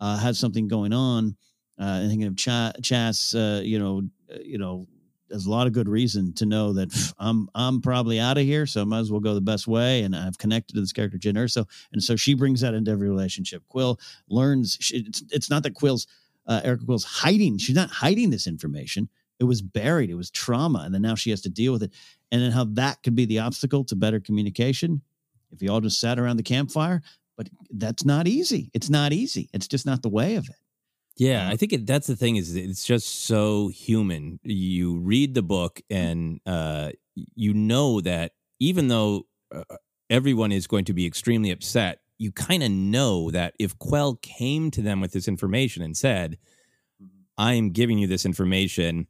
uh, has something going on uh, and thinking of Ch- Chass, uh, you know, uh, you know, there's a lot of good reason to know that pff, I'm I'm probably out of here, so I might as well go the best way. And I've connected to this character Jyn Erso, and so she brings that into every relationship. Quell learns. She, it's it's not that Quell's uh, Yrica Quell's hiding. She's not hiding this information. It was buried. It was trauma, and then now she has to deal with it. And then how that could be the obstacle to better communication. If you all just sat around the campfire, but that's not easy. It's not easy. It's just not the way of it. Yeah, I think it, that's the thing is it's just so human. You read the book and uh, you know that even though uh, everyone is going to be extremely upset, you kind of know that if Quell came to them with this information and said, "I am giving you this information.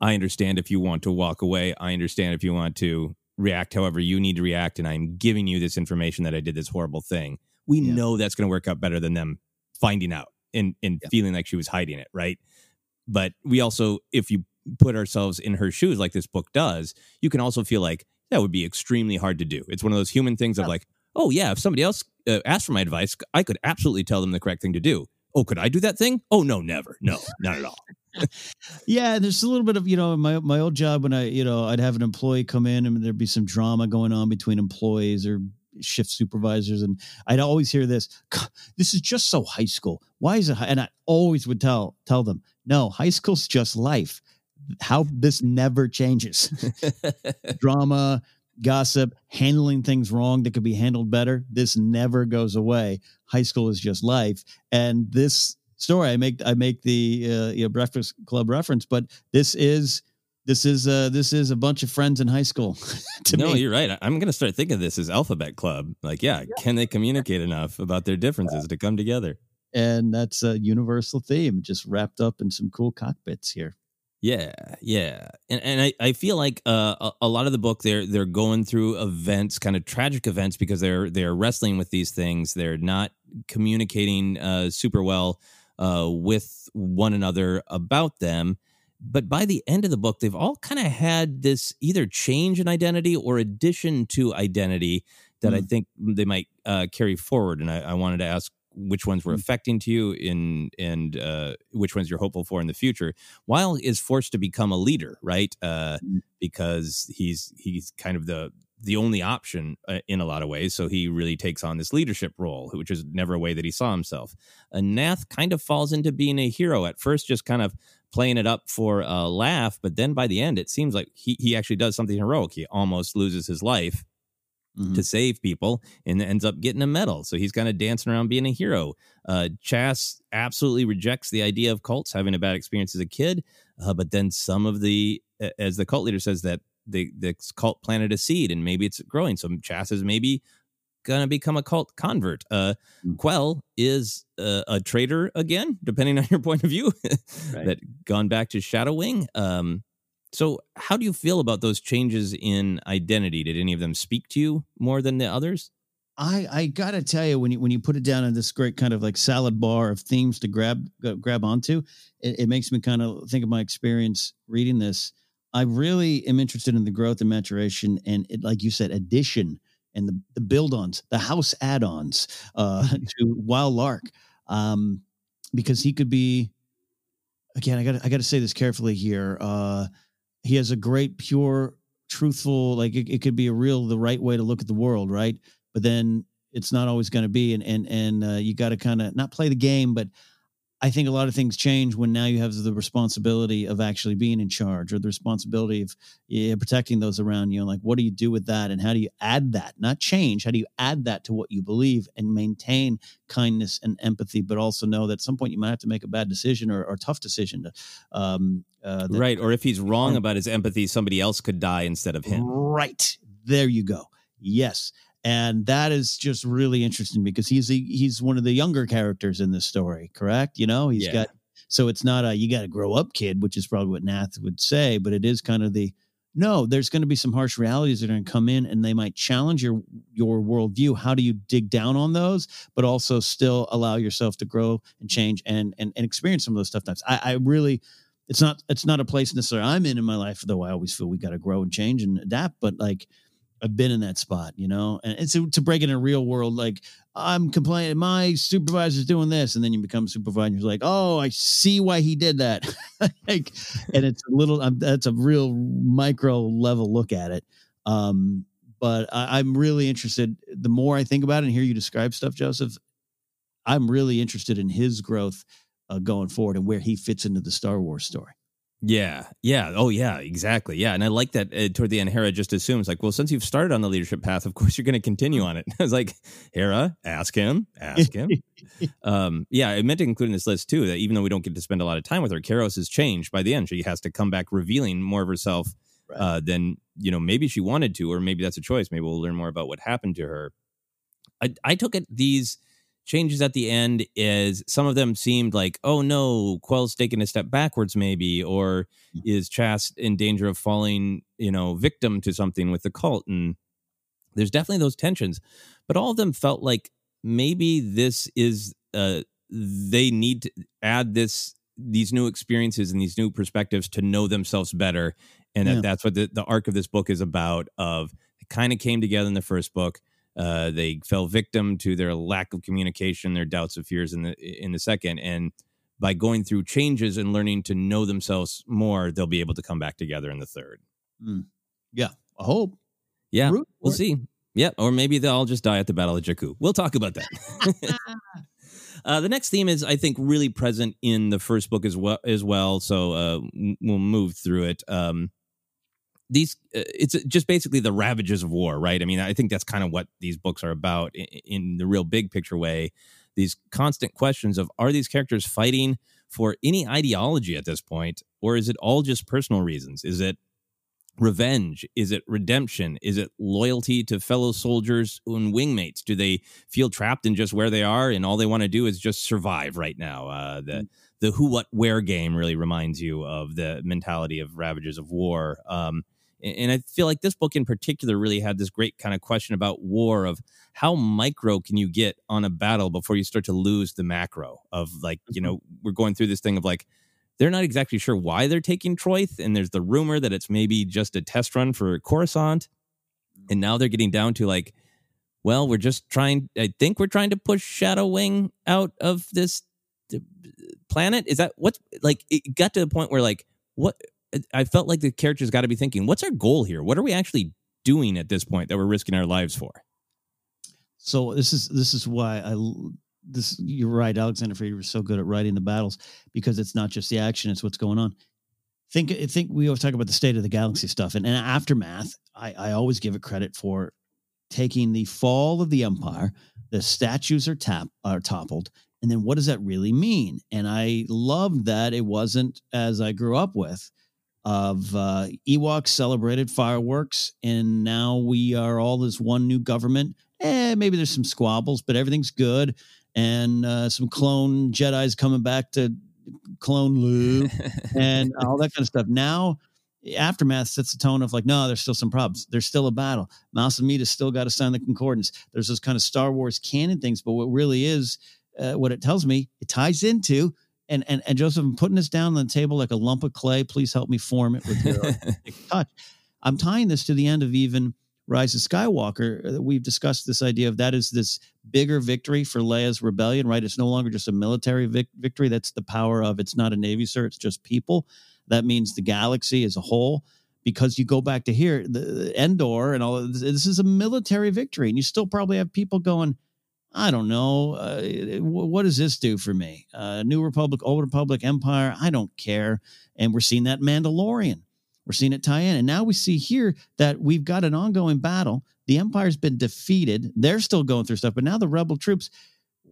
I understand if you want to walk away. I understand if you want to react however you need to react, and I'm giving you this information that I did this horrible thing." We Yeah. know that's going to work out better than them finding out and and Yeah. feeling like she was hiding it, right? But we also, if you put ourselves in her shoes, like this book does, you can also feel like that would be extremely hard to do. It's one of those human things of like, oh yeah, if somebody else uh, asked for my advice, I could absolutely tell them the correct thing to do. Oh, could I do that thing? Oh no, never, no, not at all. Yeah, there's a little bit of you know my my old job when I you know I'd have an employee come in and there'd be some drama going on between employees or shift supervisors and I'd always hear this this is just so high school. Why is it high? and I always would tell tell them no high school's just life. How this never changes. Drama gossip handling things wrong that could be handled better this never goes away. High school is just life. And this story i make i make the uh, you know, breakfast club reference but this is this is uh this is a bunch of friends in high school to no, me you're right. I- I'm going to start thinking of this as Alphabet Club. Like, yeah, can they communicate enough about their differences to come together? and that's a universal theme just wrapped up in some cool cockpits here Yeah, yeah, and and I, I feel like uh, a, a lot of the book they're they're going through events, kind of tragic events, because they're they're wrestling with these things. They're not communicating uh, super well uh, with one another about them. But by the end of the book, they've all kind of had this either change in identity or addition to identity that I Mm. think they might uh, carry forward. And I, I wanted to ask which ones were Mm. affecting to you in and uh, which ones you're hopeful for in the future. Wyl is forced to become a leader, right? Uh, Mm. because he's he's kind of the the only option uh, in a lot of ways. So he really takes on this leadership role, which is never a way that he saw himself. Uh, Nath kind of falls into being a hero at first, just kind of playing it up for a laugh, but then by the end, it seems like he he actually does something heroic. He almost loses his life Mhm. to save people and ends up getting a medal. So he's kind of dancing around being a hero. Uh, Chass absolutely rejects the idea of cults, having a bad experience as a kid. Uh, but then some of the, as the cult leader says, that the, the cult planted a seed and maybe it's growing. So Chass is maybe going to become a cult convert. Uh, Mm. Quell is uh, a traitor again, depending on your point of view, Right. that gone back to Shadow Wing. Um, so, how do you feel about those changes in identity? Did any of them speak to you more than the others? I I gotta tell you when you when you put it down in this great kind of like salad bar of themes to grab grab onto, it, it makes me kind of think of my experience reading this. I really am interested in the growth and maturation and it, like you said, addition and the, the build-ons, the house add-ons uh, to Wyl Lark, um, because he could be. Again, I got I got to say this carefully here. Uh, he has a great, pure, truthful. Like it, it could be a real, the right way to look at the world, right? but then it's not always going to be and and and uh, you got to kind of not play the game but i think a lot of things change when now you have the responsibility of actually being in charge or the responsibility of yeah, protecting those around you And like what do you do with that and how do you add that not change how do you add that to what you believe and maintain kindness and empathy but also know that at some point you might have to make a bad decision or, or a tough decision to um uh, that- right. Or if he's wrong about his empathy, somebody else could die instead of him. Right. There you go. Yes. And that is just really interesting because he's a, he's one of the younger characters in this story, correct? You know, he's Yeah. got So it's not a you got to grow up, kid, which is probably what Nath would say, but it is kind of the no. There's going to be some harsh realities that are going to come in, and they might challenge your your worldview. How do you dig down on those, but also still allow yourself to grow and change and and, and experience some of those tough times? I, I really, it's not it's not a place necessarily I'm in in my life, though. I always feel we got to grow and change and adapt, but like. I've been in that spot, you know, and it's to break it in a real world. Like I'm complaining, my supervisor's doing this, and then you become supervisor. You're like, oh, I see why he did that. like, and it's a little. Um, that's a real micro level look at it. Um, but I, I'm really interested. The more I think about it and hear you describe stuff, Joseph, I'm really interested in his growth uh, going forward and where he fits into the Star Wars story. Yeah, yeah, oh yeah, exactly, yeah. And I like that uh, toward the end, Hera just assumes like, well, since you've started on the leadership path, of course you're going to continue on it. I was like, Hera, ask him, ask him. um, yeah, I meant to include in this list too that even though we don't get to spend a lot of time with her, Kairos has changed by the end. She has to come back revealing more of herself Right. uh, than you know maybe she wanted to, or maybe that's a choice. Maybe we'll learn more about what happened to her. I, I took it these changes at the end is some of them seemed like, oh no, Quell's taking a step backwards, maybe, or is Chast in danger of falling, you know, victim to something with the cult? And there's definitely those tensions, but all of them felt like maybe this is uh they need to add this these new experiences and these new perspectives to know themselves better and that Yeah. that's what the, the arc of this book is about of it kind of came together in the first book uh, they fell victim to their lack of communication their doubts and fears in the in the second and by going through changes and learning to know themselves more they'll be able to come back together in the third Yeah, I hope. yeah Root we'll it. see yeah or maybe they'll all just die at the battle of jakku we'll talk about that Uh, the next theme is, I think, really present in the first book as well. As well, so uh, we'll move through it. Um, these, uh, it's just basically the ravages of war, right? I mean, I think that's kind of what these books are about in, in the real big picture way. These constant questions of are these characters fighting for any ideology at this point, or is it all just personal reasons? Is it revenge? Is it redemption? Is it loyalty to fellow soldiers and wingmates? Do they feel trapped in just where they are and all they want to do is just survive right now? Uh, the the who, what, where game really reminds you of the mentality of ravages of war. Um, and I feel like this book in particular really had this great kind of question about war of how micro can you get on a battle before you start to lose the macro of like, you know, we're going through this thing of like, they're not exactly sure why they're taking Troithe, and there's the rumor that it's maybe just a test run for Coruscant, and now they're getting down to like, well, we're just trying. I think we're trying to push Shadow Wing out of this uh, planet. Is that what's like? It got to the point where like, what? I felt like the characters got to be thinking, what's our goal here? What are we actually doing at this point that we're risking our lives for? So this is this is why I this you're right. Alexander Fried was so good at writing the battles because it's not just the action; it's what's going on. Think think we always talk about the state of the galaxy stuff, and in aftermath, I, I always give it credit for taking the fall of the empire. The statues are tap are toppled, and then what does that really mean? And I loved that it wasn't as I grew up with of uh, Ewoks celebrated fireworks, and now we are all this one new government. Eh, maybe there's some squabbles, but everything's good, and uh, some clone Jedi's coming back to clone Luke, and all that kind of stuff. Now, aftermath sets the tone of like, no, there's still some problems. There's still a battle. Mas Amedda still got to sign the concordance. There's those kind of Star Wars canon things, but what really is, uh, what it tells me, it ties into and and and Joseph, I'm putting this down on the table like a lump of clay. Please help me form it with your touch. I'm tying this to the end of even Rise of Skywalker. Uh, We've discussed this idea of that is this bigger victory for Leia's rebellion, right? It's no longer just a military vic- victory. That's the power of it's not a navy, sir. It's just people. That means the galaxy as a whole. Because you go back to here, the the Endor and all this, this is a military victory, and you still probably have people going, I don't know. Uh, what does this do for me? Uh, New Republic, Old Republic, Empire. I don't care. And we're seeing that Mandalorian. We're seeing it tie in. And now we see here that we've got an ongoing battle. The Empire's been defeated. They're still going through stuff, but now the rebel troops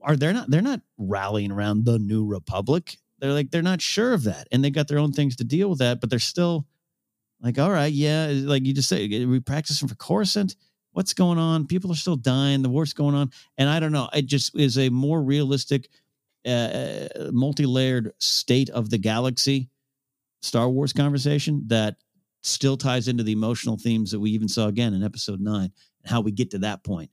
are they're not they're not rallying around the New Republic. They're like they're not sure of that, and they got their own things to deal with that. But they're still like, all right, yeah, like you just say, we practicing for Coruscant? What's going on? People are still dying. The war's going on, and I don't know. It just is a more realistic uh, multi-layered state of the galaxy Star Wars conversation that still ties into the emotional themes that we even saw again in episode 9 and how we get to that point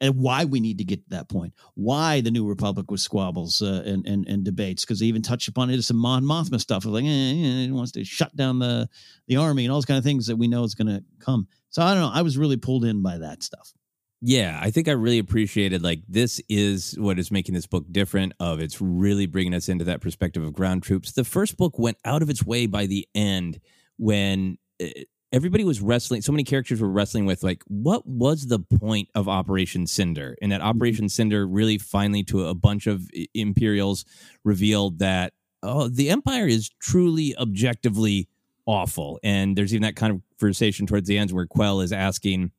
and why we need to get to that point why the new republic was squabbles uh, and, and and debates because they even touched upon it as some Mon Mothma stuff like eh, eh, it wants to shut down the the army and all those kind of things that we know is going to come so I don't know I was really pulled in by that stuff Yeah, I think I really appreciated like this is what is making this book different of it's really bringing us into that perspective of ground troops. The first book went out of its way by the end when uh, everybody was wrestling so many characters were wrestling with like what was the point of Operation Cinder? And that mm-hmm. Operation Cinder really finally to a bunch of Imperials revealed that oh the empire is truly objectively awful. And there's even that conversation towards the end where Quell is asking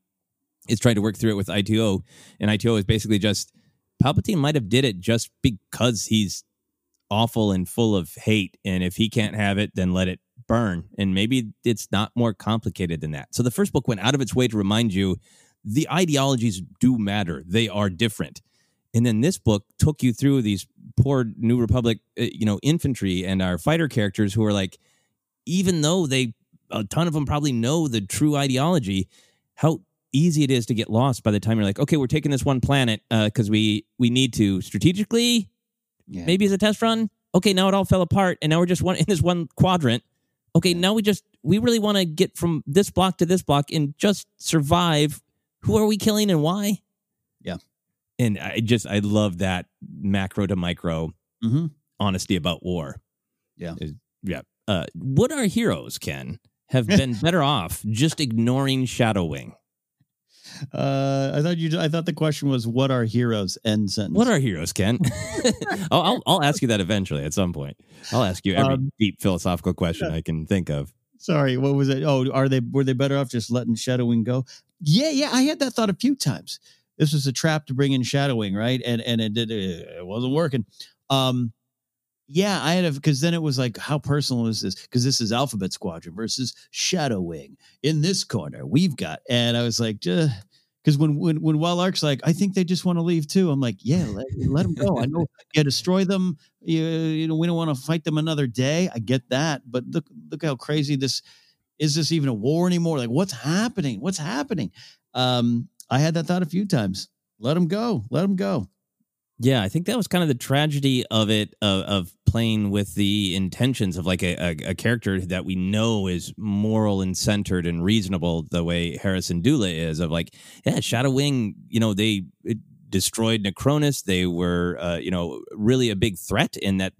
is trying to work through it with IT-O, and IT-O is basically just Palpatine might have did it just because he's awful and full of hate, and if he can't have it, then let it burn. And maybe it's not more complicated than that. So the first book went out of its way to remind you the ideologies do matter; they are different. And then this book took you through these poor New Republic, uh, you know, infantry and our fighter characters who are like, even though they, a ton of them probably know the true ideology, how easy it is to get lost by the time you're like, okay, we're taking this one planet because we we need to strategically, maybe as a test run. Okay, now it all fell apart, and now we're just one in this one quadrant. Okay, now we just we really want to get from this block to this block and just survive. Who are we killing and why? Yeah. And I just I love that macro to micro Mhm. honesty about war. Yeah. Is- yeah. Uh, would our heroes, Ken, have been better off just ignoring Shadow Wing? Uh, I thought you. I thought the question was, "What are heroes?" End sentence. What are heroes, Ken? I'll, I'll I'll ask you that eventually at some point. I'll ask you every Um, deep philosophical question I can think of. Sorry, what was it? Oh, are they were they better off just letting Shadow Wing go? Yeah, yeah, I had that thought a few times. This was a trap to bring in Shadow Wing, right? And and it did it wasn't working. Um, yeah, I had a because then it was like, how personal is this? Because this is Alphabet Squadron versus Shadow Wing. In this corner, we've got, and I was like, because when when when Wyl Lark's like, I think they just want to leave too. I'm like, yeah, let, let them go. I know, yeah, destroy them. You, you know, we don't want to fight them another day. I get that, but look look how crazy this is. This even a war anymore? Like, what's happening? What's happening? Um, I had that thought a few times. Let them go. Let them go. Yeah, I think that was kind of the tragedy of it of, of playing with the intentions of like a, a, a character that we know is moral and centered and reasonable the way Hera Syndulla is of like yeah Shadow Wing you know they destroyed Nacronis they were uh, you know really a big threat in that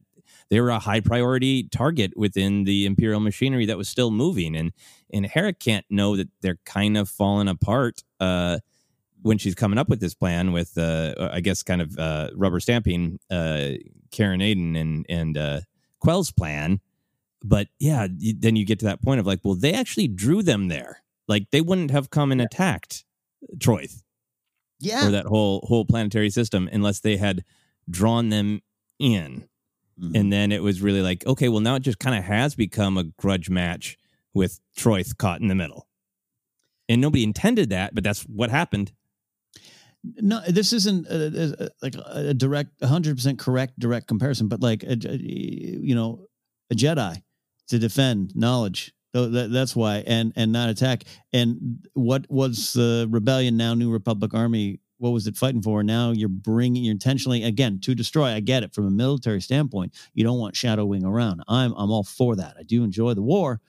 they were a high priority target within the imperial machinery that was still moving. And and Hera can't know that they're kind of falling apart uh when she's coming up with this plan with uh I guess kind of uh rubber stamping uh Caern Adan and and uh Quell's plan. But yeah then you get to that point of like well they actually drew them there. Like they wouldn't have come and attacked Troithe Yeah. or that whole whole planetary system unless they had drawn them in. Mhm. and then it was really like okay well now it just kind of has become a grudge match with Troithe caught in the middle. And nobody intended that but that's what happened no, this isn't a, a, like a direct, hundred percent correct direct comparison, but like a, you know, a Jedi to defend knowledge. Tho- that- That's why, and and not attack. And what was the rebellion now? New Republic Army. What was it fighting for? Now you're bringing, you're intentionally again to destroy. I get it from a military standpoint. You don't want Shadow Wing around. I'm I'm all for that. I do enjoy the war,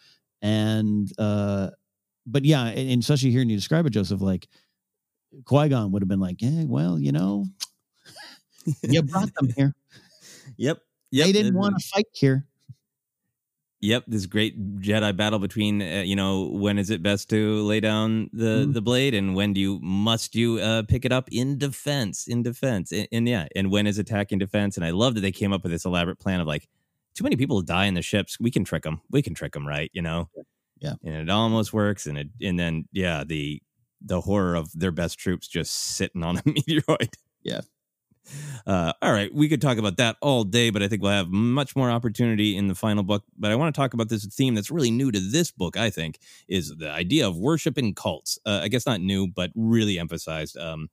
and uh, but yeah, and, and especially hearing you describe it, Joseph, like Qui Gon would have been like, yeah, well, you know, you brought them here. Yep. they didn't want to fight here. Yep, this great Jedi battle between uh, you know when is it best to lay down the Mhm. the blade and when do you must you uh, pick it up in defense in defense and, and yeah and when is attacking defense and I love that they came up with this elaborate plan of like too many people die in the ships we can trick them we can trick them right you know Yeah. and it almost works and it and then yeah the the horror of their best troops just sitting on a meteoroid Yeah. uh, all right, we could talk about that all day, but I think we'll have much more opportunity in the final book. But I want to talk about this theme that's really new to this book. I think is the idea of worship in cults. Uh, I guess not new, but really emphasized. Um,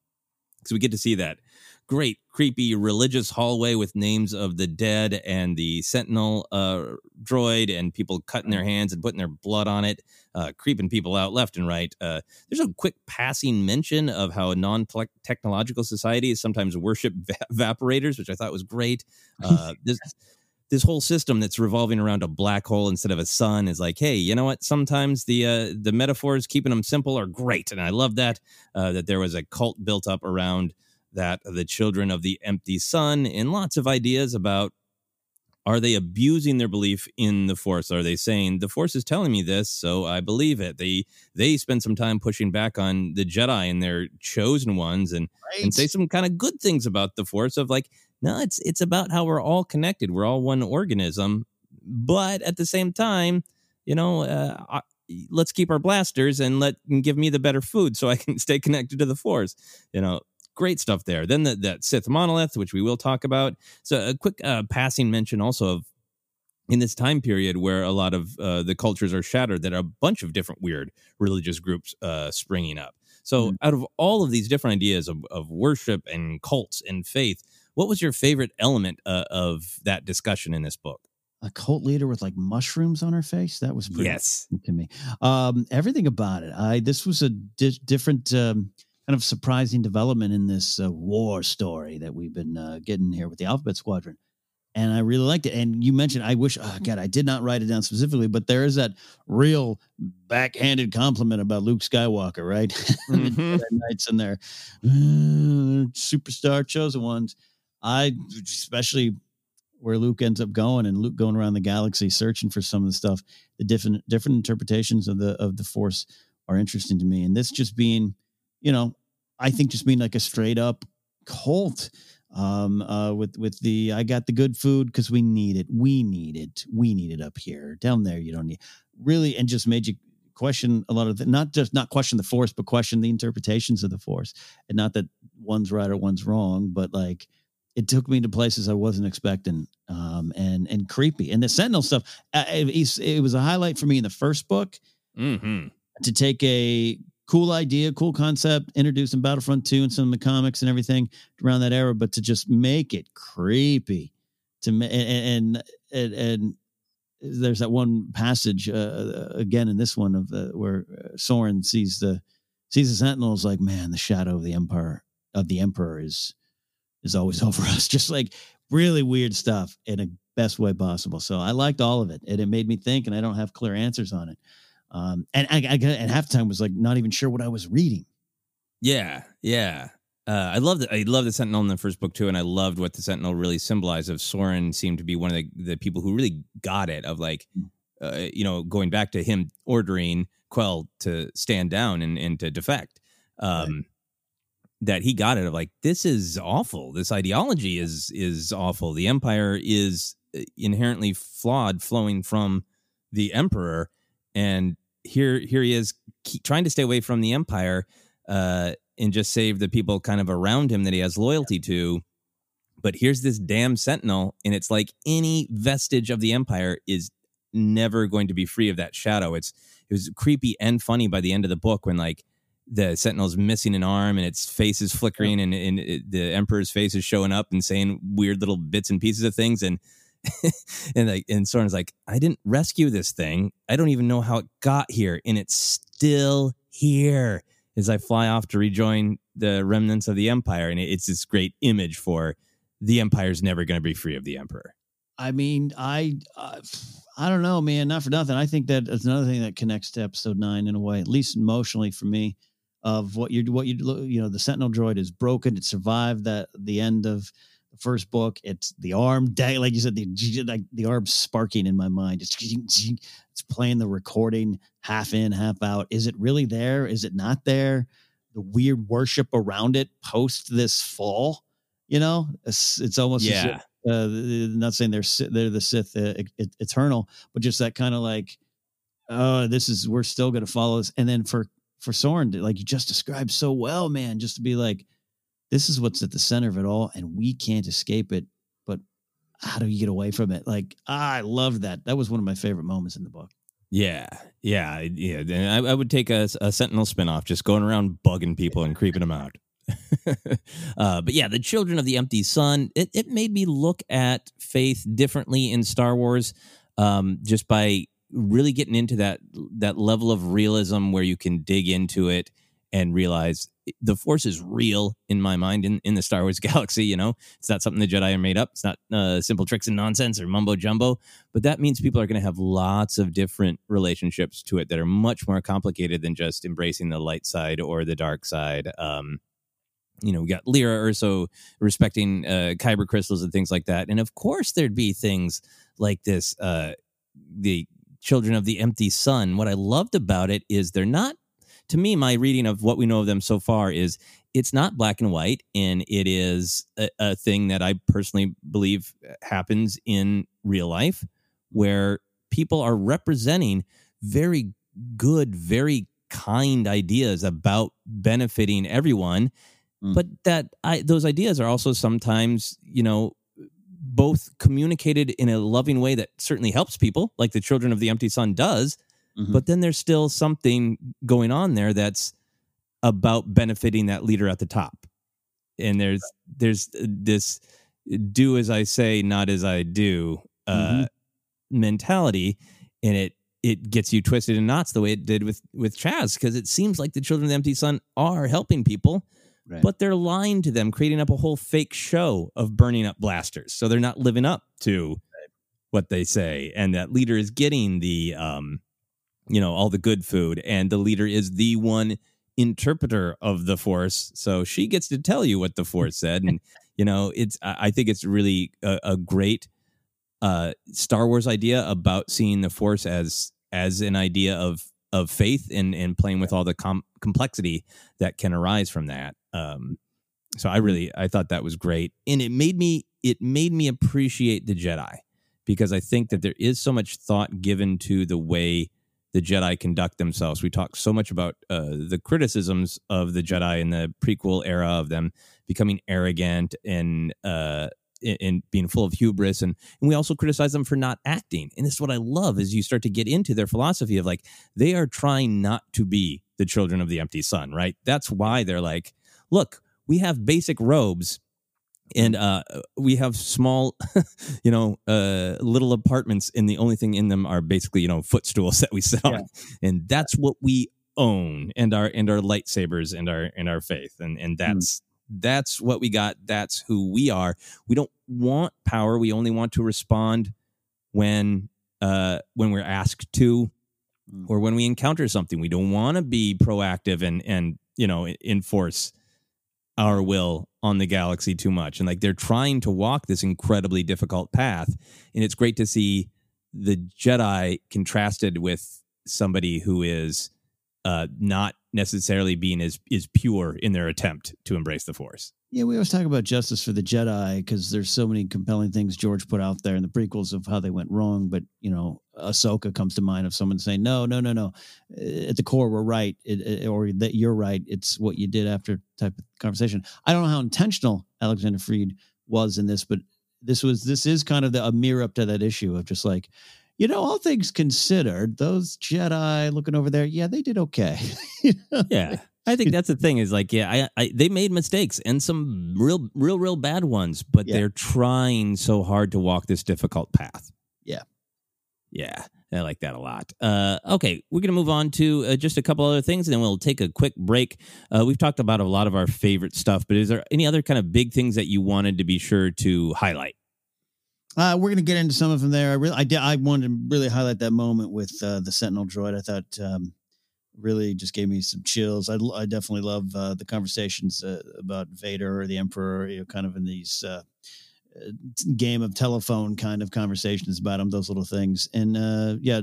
because we get to see that great creepy religious hallway with names of the dead and the sentinel uh, droid and people cutting their hands and putting their blood on it uh, creeping people out left and right uh, there's a quick passing mention of how a non-technological society sometimes worship va- evaporators which i thought was great uh, this this whole system that's revolving around a black hole instead of a sun is like, hey, you know what? Sometimes the uh, the metaphors keeping them simple are great, and I love that uh, that there was a cult built up around that the children of the empty sun and lots of ideas about are they abusing their belief in the force? Are they saying the force is telling me this so i believe it. They they spend some time pushing back on the jedi and their chosen ones and right. and say some kind of good things about the force of like no it's it's about how we're all connected. We're all one organism. But at the same time you know uh, let's keep our blasters and let and give me the better food so i can stay connected to the force you know great stuff there. Then the, that Sith monolith, which we will talk about. So a quick uh, passing mention also of in this time period where a lot of uh, the cultures are shattered, that a bunch of different weird religious groups uh, springing up. So mm-hmm. out of all of these different ideas of, of worship and cults and faith, what was your favorite element uh, of that discussion in this book? a cult leader with like mushrooms on her face. That was pretty yes to me. Um, everything about it. I this was a di- different um, kind of surprising development in this uh, war story that we've been uh, getting here with the Alphabet Squadron. And I really liked it. And you mentioned, I wish, oh God, I did not write it down specifically, but there is that real backhanded compliment about Luke Skywalker, right? Mm-hmm. Knights and their uh, superstar chosen ones. I especially where Luke ends up going and Luke going around the galaxy searching for some of the stuff, the different different interpretations of the of the Force are interesting to me. And this just being you know, I think just being like a straight up cult um, uh, with with the I got the good food because we need it. We need it. We need it up here. Down there, you don't need really, and just made you question a lot of the, not just not question the force, but question the interpretations of the force, and not that one's right or one's wrong, but like it took me to places I wasn't expecting, um, and and creepy. And the Sentinel stuff, uh, it, it, was a highlight for me in the first book. Mm-hmm. To take a cool idea, cool concept, introduced in Battlefront 2 and some of the comics and everything around that era, but to just make it creepy to and and and, there's that one passage uh, again in this one of the where uh, Soran sees the sees the Sentinels like, man, the shadow of the empire of the emperor is is always over us. Just like really weird stuff in a best way possible. So I liked all of it, and it made me think. And I don't have clear answers on it. Um, and I, I at halftime was like not even sure what I was reading. Yeah, yeah. Uh, I loved it. I loved the Sentinel in the first book too, and I loved what the Sentinel really symbolized. Of Soran seemed to be one of the, the people who really got it. Of like, hmm. uh, you know, going back to him ordering Quell to stand down and, and to defect. Um, right. That he got it of like this is awful. This ideology is is awful. The Empire is uh, inherently flawed, flowing from the Emperor, and here here he is trying to stay away from the empire uh, and just save the people kind of around him that he has loyalty to. But here's this damn sentinel, and it's like any vestige of the empire is never going to be free of that shadow. It's it was creepy and funny by the end of the book when like the sentinel's missing an arm and its face is flickering and, and it, the emperor's face is showing up and saying weird little bits and pieces of things and and like and Soran's like, I didn't rescue this thing. I don't even know how it got here, and it's still here. As I fly off to rejoin the remnants of the empire, and it's this great image for the empire's never going to be free of the emperor. I mean, I, uh, I don't know, man. Not for nothing. I think that is another thing that connects to episode nine in a way, at least emotionally for me. Of what you're, what you, you know, the Sentinel droid is broken. It survived that the end of the first book. It's the arm day, like you said, the like the arm sparking in my mind. It's it's playing the recording half in, half out. Is it really there? Is it not there? The weird worship around it post this fall. You know, it's, it's almost yeah. If, uh, not saying they're they're the Sith uh, eternal, but just that kind of like, oh, this is we're still going to follow this. And then for for Soran, like you just described so well, man, just to be like, this is what's at the center of it all, and we can't escape it. But how do you get away from it? Like I love that. That was one of my favorite moments in the book. Yeah, yeah, yeah. I, I would take a, a Sentinel spinoff, just going around bugging people and creeping them out. uh, but yeah, the Children of the Empty Sun. It, it made me look at faith differently in Star Wars, um, just by really getting into that that level of realism where you can dig into it and realize the force is real in my mind in, in the Star Wars galaxy. You know, it's not something the Jedi are made up. It's not uh, simple tricks and nonsense or mumbo jumbo. But that means people are going to have lots of different relationships to it that are much more complicated than just embracing the light side or the dark side. Um, you know, we got Lyra Erso respecting uh, kyber crystals and things like that. And of course, there'd be things like this. Uh, the Children of the Empty Sun. What I loved about it is they're not to me, my reading of what we know of them so far is it's not black and white, and it is a, a thing that I personally believe happens in real life where people are representing very good, very kind ideas about benefiting everyone. Mm. But that I, those ideas are also sometimes, you know, both communicated in a loving way that certainly helps people, like the Children of the Empty Sun does, Mm-hmm. But then there's still something going on there that's about benefiting that leader at the top. And there's there's this do as I say, not as I do uh, mm-hmm. mentality, and it it gets you twisted in knots the way it did with with Chass because it seems like the children of the empty sun are helping people, right. but they're lying to them, creating up a whole fake show of burning up blasters. So they're not living up to right. what they say, and that leader is getting the um you know all the good food and the leader is the one interpreter of the force so she gets to tell you what the force said and you know it's i think it's really a, a great uh star wars idea about seeing the force as as an idea of of faith and and playing with all the com- complexity that can arise from that um so i really i thought that was great and it made me it made me appreciate the jedi because i think that there is so much thought given to the way the Jedi conduct themselves. We talk so much about uh, the criticisms of the Jedi in the prequel era of them becoming arrogant and uh, and being full of hubris, and and we also criticize them for not acting. And this is what I love is you start to get into their philosophy of like they are trying not to be the children of the empty sun, right? That's why they're like, look, we have basic robes and uh, we have small, you know, uh, little apartments, and the only thing in them are basically, you know, footstools that we sit yeah. on, and that's what we own, and our and our lightsabers and our and our faith, and and hmm. that's mm. that's what we got. That's who we are. We don't want power. We only want to respond when uh, when we're asked to, mm. or when we encounter something. We don't want to be proactive and and you know enforce our will on the galaxy too much. And like they're trying to walk this incredibly difficult path. And it's great to see the Jedi contrasted with somebody who is uh, not necessarily being as is pure in their attempt to embrace the Force. Yeah, we always talk about justice for the Jedi because there's so many compelling things George put out there in the prequels of how they went wrong. But you know, Ahsoka comes to mind of someone saying, "No, no, no, no. Uh, at the core, we're right, it, or that you're right. It's what you did after." Type of conversation. I don't know how intentional Alexander Freed was in this, but this was this is kind of the, a mirror up to that issue of just like, you know, all things considered, those Jedi looking over there, yeah, they did okay. you know? Yeah. I think that's the thing is like, yeah, I, I, they made mistakes and some real, real, real bad ones, but yeah. they're trying so hard to walk this difficult path. Yeah. Yeah. I like that a lot. Uh, okay, we're going to move on to uh, just a couple other things, and then we'll take a quick break. Uh, we've talked about a lot of our favorite stuff, but is there any other kind of big things that you wanted to be sure to highlight? Uh, we're going to get into some of them there. I really, I, did, I wanted to really highlight that moment with uh, the Sentinel droid. I thought um, really just gave me some chills. I, I definitely love uh, the conversations uh, about Vader or the Emperor, you know, kind of in these uh, uh game of telephone kind of conversations about them, those little things. And yeah,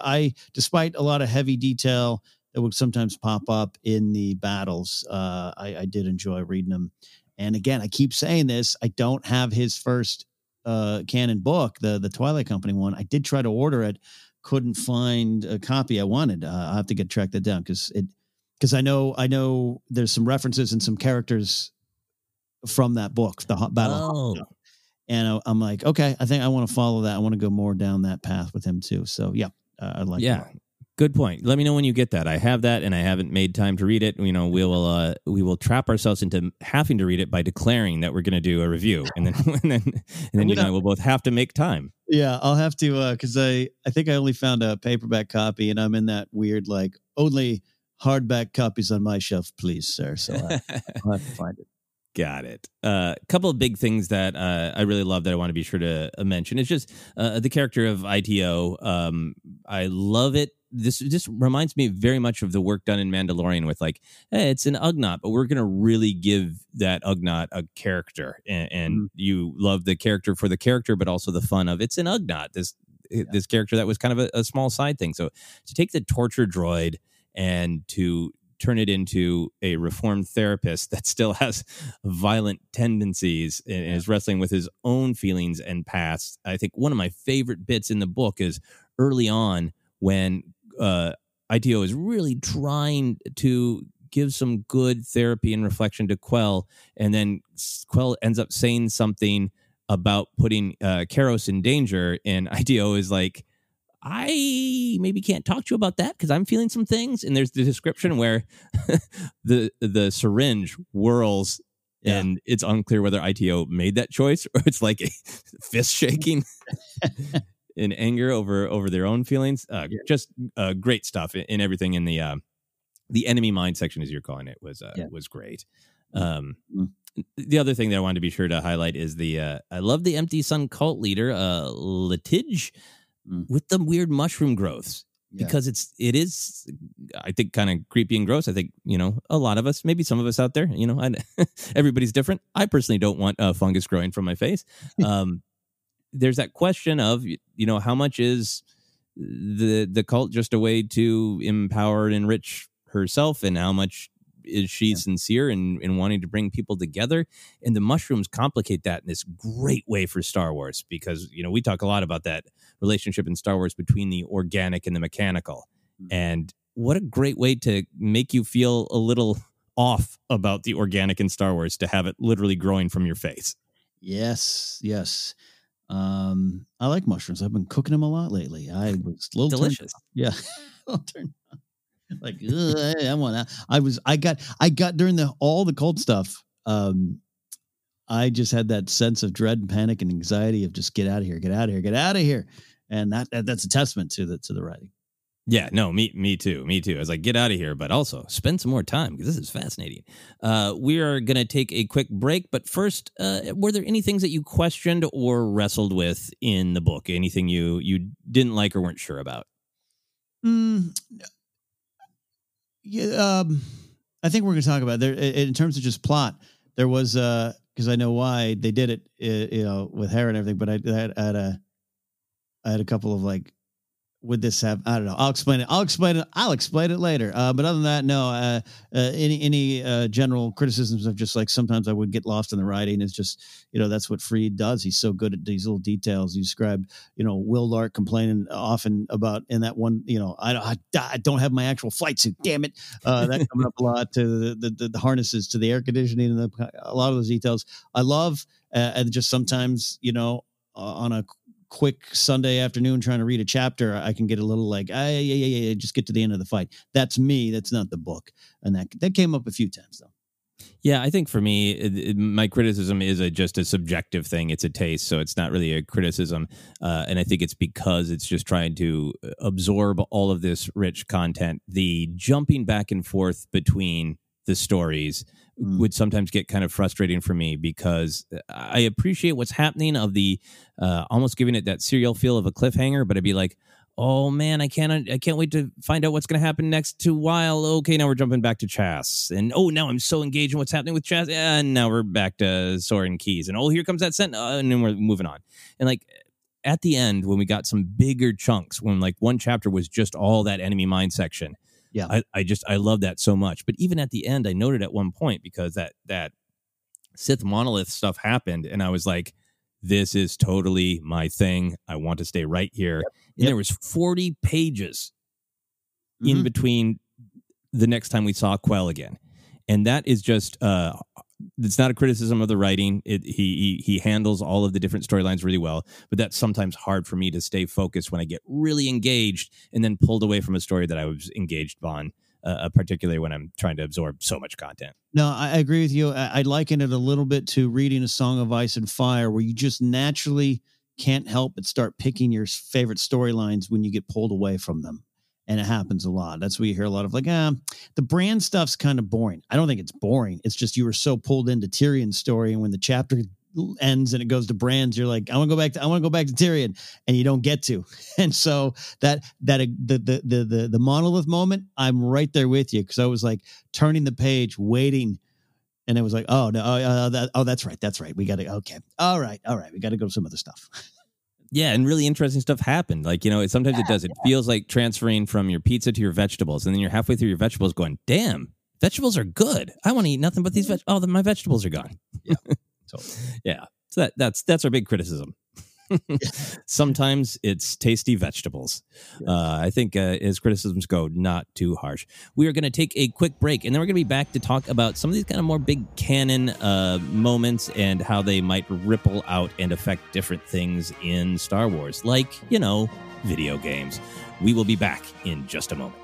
I, despite a lot of heavy detail that would sometimes pop up in the battles, I, I did enjoy reading them. And again, I keep saying this. I don't have his first uh, canon book, the the Twilight Company one. I did try to order it, couldn't find a copy I wanted. Uh, I have to get track that down because it because I know I know there's some references and some characters from that book, the Hot Battle. Oh. And I, am like, okay, I think I want to follow that. I want to go more down that path with him too. So yeah, uh, I like. Yeah, Good point. Let me know when you get that. I have that, and I haven't made time to read it. You know, we will uh, we will trap ourselves into having to read it by declaring that we're going to do a review, and then and then and then you and I will both have to make time. Yeah, I'll have to because uh, I I think I only found a paperback copy, and I'm in that weird like only hardback copies on my shelf, please, sir. So I, will have to find it. Got it. A uh, couple of big things that uh, I really love that I want to be sure to uh, mention. It's just uh, the character of IT-O. Um, I love it this just reminds me very much of the work done in Mandalorian with like, hey, it's an Ugnaught, but we're gonna really give that Ugnaught a character, and, and mm you love the character for the character, but also the fun of it's an Ugnaught. This yeah. this character that was kind of a, a small side thing. So to take the torture droid and to turn it into a reformed therapist that still has violent tendencies and is wrestling with his own feelings and past. I think one of my favorite bits in the book is early on when uh, IT-O is really trying to give some good therapy and reflection to Quell, and then Quell ends up saying something about putting uh, Kairos in danger, and IT-O is like, I maybe can't talk to you about that because I'm feeling some things. And there's the description where the the syringe whirls yeah. and it's unclear whether IT-O made that choice or it's like a fist shaking. In anger over over their own feelings. Uh, yeah. Just uh, great stuff in, in, everything in the uh, the enemy mind section, as you're calling it, was uh, yeah. was great. Mm-hmm. Um, mm-hmm. The other thing that I wanted to be sure to highlight is the uh, I love the Empty Sun cult leader, uh, Letij, mm. with the weird mushroom growths. Yeah. Because it's it is, I think, kind of creepy and gross. I think you know a lot of us, maybe some of us out there, you know, I, everybody's different. I personally don't want uh, fungus growing from my face, um, there's that question of you know how much is the the cult just a way to empower and enrich herself? And how much is she yeah. sincere in, in wanting to bring people together? And the mushrooms complicate that in this great way for star wars because you know we talk a lot about that relationship in star wars between the organic and the mechanical. Mm-hmm. and what a great way to make you feel a little off about the organic in star wars to have it literally growing from your face. Yes yes um, I like mushrooms. I've been cooking them a lot lately. I was a little delicious. yeah, like I want. I was. I got. I got during the all the cold stuff. Um, I just had that sense of dread and panic and anxiety of just get out of here, get out of here, get out of here, and that, that that's a testament to the to the writing. Yeah, no, me, me too, me too. I was like, get out of here, but also spend some more time because this is fascinating. Uh, we are going to take a quick break, but first, uh, were there any things that you questioned or wrestled with in the book? Anything you you didn't like or weren't sure about? Mm, yeah, um, I think we're going to talk about there in terms of just plot. There was because uh, I know why they did it, you know, with Hera and everything. But I, I had a I had a couple of like would this have? I don't know. I'll explain it. I'll explain it. I'll explain it later. Uh, but other than that, no. Uh, uh, any any uh, general criticisms of just like sometimes I would get lost in the writing. Is just you know that's what Freed does. He's so good at these little details. You described you know Wyl Lark complaining often about in that one. You know I don't I, I don't have my actual flight suit. Damn it. Uh, that coming up a lot to the, the, the harnesses to the air conditioning and the, a lot of those details. I love uh, and just sometimes you know on a quick Sunday afternoon trying to read a chapter, I can get a little like, ah, yeah, yeah, yeah, yeah, just get to the end of the fight. That's me. That's not the book. And that that came up a few times though. Yeah, I think for me, it, it, my criticism is a, just a subjective thing. It's a taste, so it's not really a criticism. Uh, and I think it's because it's just trying to absorb all of this rich content. The jumping back and forth between the stories mm. would sometimes get kind of frustrating for me because I appreciate what's happening of the uh, almost giving it that serial feel of a cliffhanger, but I'd be like, oh man, I can't I can't wait to find out what's going to happen next to while okay now we're jumping back to Chass and oh now I'm so engaged in what's happening with Chass and now we're back to Soran Keize, and oh here comes that sent uh, and then we're moving on and like at the end when we got some bigger chunks when like one chapter was just all that enemy mind section yeah. I, I just I love that so much. But even at the end, I noted at one point because that that Sith monolith stuff happened, and I was like, this is totally my thing. I want to stay right here. Yep. And yep. there was 40 pages mm-hmm. in between the next time we saw Quell again. And that is just uh it's not a criticism of the writing. It, he, he he handles all of the different storylines really well, but that's sometimes hard for me to stay focused when I get really engaged and then pulled away from a story that I was engaged on. Uh, particularly when I'm trying to absorb so much content. No, I agree with you. I, I liken it a little bit to reading a Song of Ice and Fire, where you just naturally can't help but start picking your favorite storylines when you get pulled away from them and it happens a lot. That's where you hear a lot of like, ah, the Bran stuff's kind of boring. I don't think it's boring. It's just you were so pulled into Tyrion's story, and when the chapter ends and it goes to Bran's, you're like, I want to go back to I want to go back to Tyrion, and you don't get to. And so that that uh, the the the the, the monolith moment, I'm right there with you because I was like turning the page, waiting. And it was like, oh no, oh, uh, that, oh, that's right, that's right. We got to, okay, all right, all right, we got to go to some other stuff. Yeah, and really interesting stuff happened. Like, you know, it, sometimes it does. It feels like transferring from your pizza to your vegetables. And then you're halfway through your vegetables going, damn, vegetables are good. I want to eat nothing but these veg. Oh, my vegetables are gone. Yeah. totally. yeah. So that, that's, that's our big criticism. Sometimes it's tasty vegetables. Uh, I think uh, his criticisms go not too harsh. We are going to take a quick break, and then we're going to be back to talk about some of these kind of more big canon uh, moments and how they might ripple out and affect different things in Star Wars, like, you know, video games. We will be back in just a moment.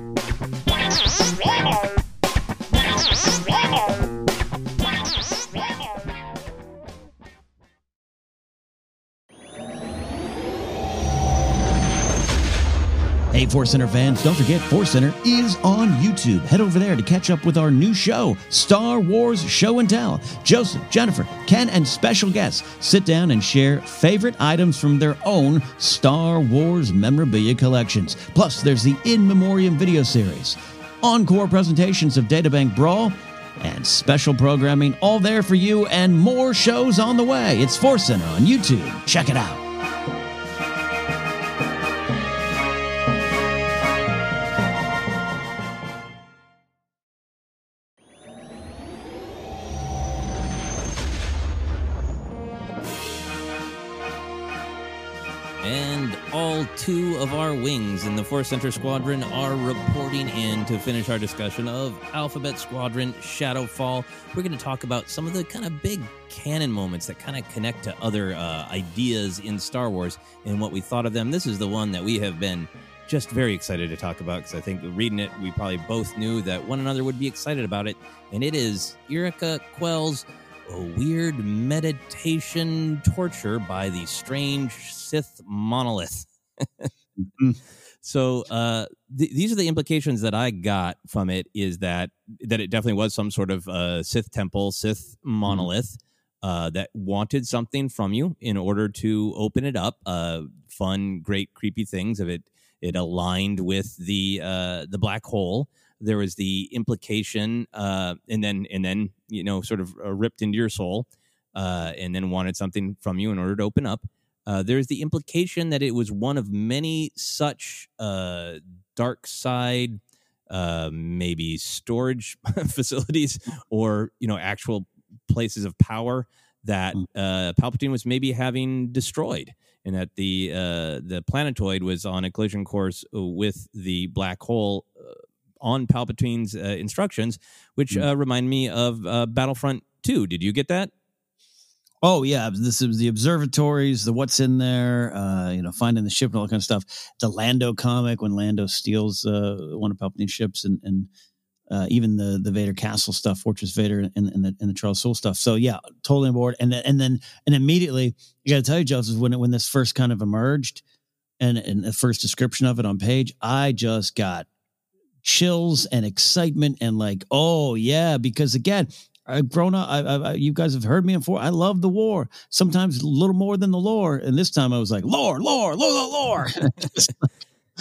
Hey, Force Center fans, don't forget Force Center is on YouTube. Head over there to catch up with our new show, Star Wars Show and Tell. Joseph, Jennifer, Ken, and special guests sit down and share favorite items from their own Star Wars memorabilia collections. Plus, there's the In Memoriam video series, encore presentations of Databank Brawl, and special programming all there for you and more shows on the way. It's Force Center on YouTube. Check it out. Two of our wings in the Force Center Squadron are reporting in to finish our discussion of Alphabet Squadron Shadowfall. We're going to talk about some of the kind of big canon moments that kind of connect to other uh, ideas in Star Wars and what we thought of them. This is the one that we have been just very excited to talk about because I think reading it, we probably both knew that one another would be excited about it. And it is Yrica Quell's a weird meditation torture by the strange Sith monolith. Mm-hmm. So uh, th- these are the implications that I got from it is that that it definitely was some sort of uh, Sith temple, Sith monolith uh, that wanted something from you in order to open it up. Uh, fun, great, creepy things of it. It aligned with the uh, the black hole there was the implication uh, and then and then you know sort of uh, ripped into your soul uh, and then wanted something from you in order to open up uh, there's the implication that it was one of many such uh, dark side uh, maybe storage facilities or you know actual places of power that uh, Palpatine was maybe having destroyed, and that the uh, the planetoid was on a collision course with the black hole on Palpatine's uh, instructions, which uh, remind me of uh, Battlefront Two. Did you get that? Oh yeah, this is the observatories, the what's in there, uh, you know, finding the ship and all that kind of stuff. The Lando comic when Lando steals uh, one of Palpatine's ships, and and uh, even the the Vader Castle stuff, Fortress Vader, and, and the and the Charles Soule stuff. So yeah, totally on board. And then and then and immediately, I got to tell you, Joseph, when it, when this first kind of emerged, and and the first description of it on page, I just got chills and excitement and like, oh yeah, because again, I've grown up. I, I, you guys have heard me before. I love the war. Sometimes a little more than the lore. And this time I was like, lore, lore, lore, lore.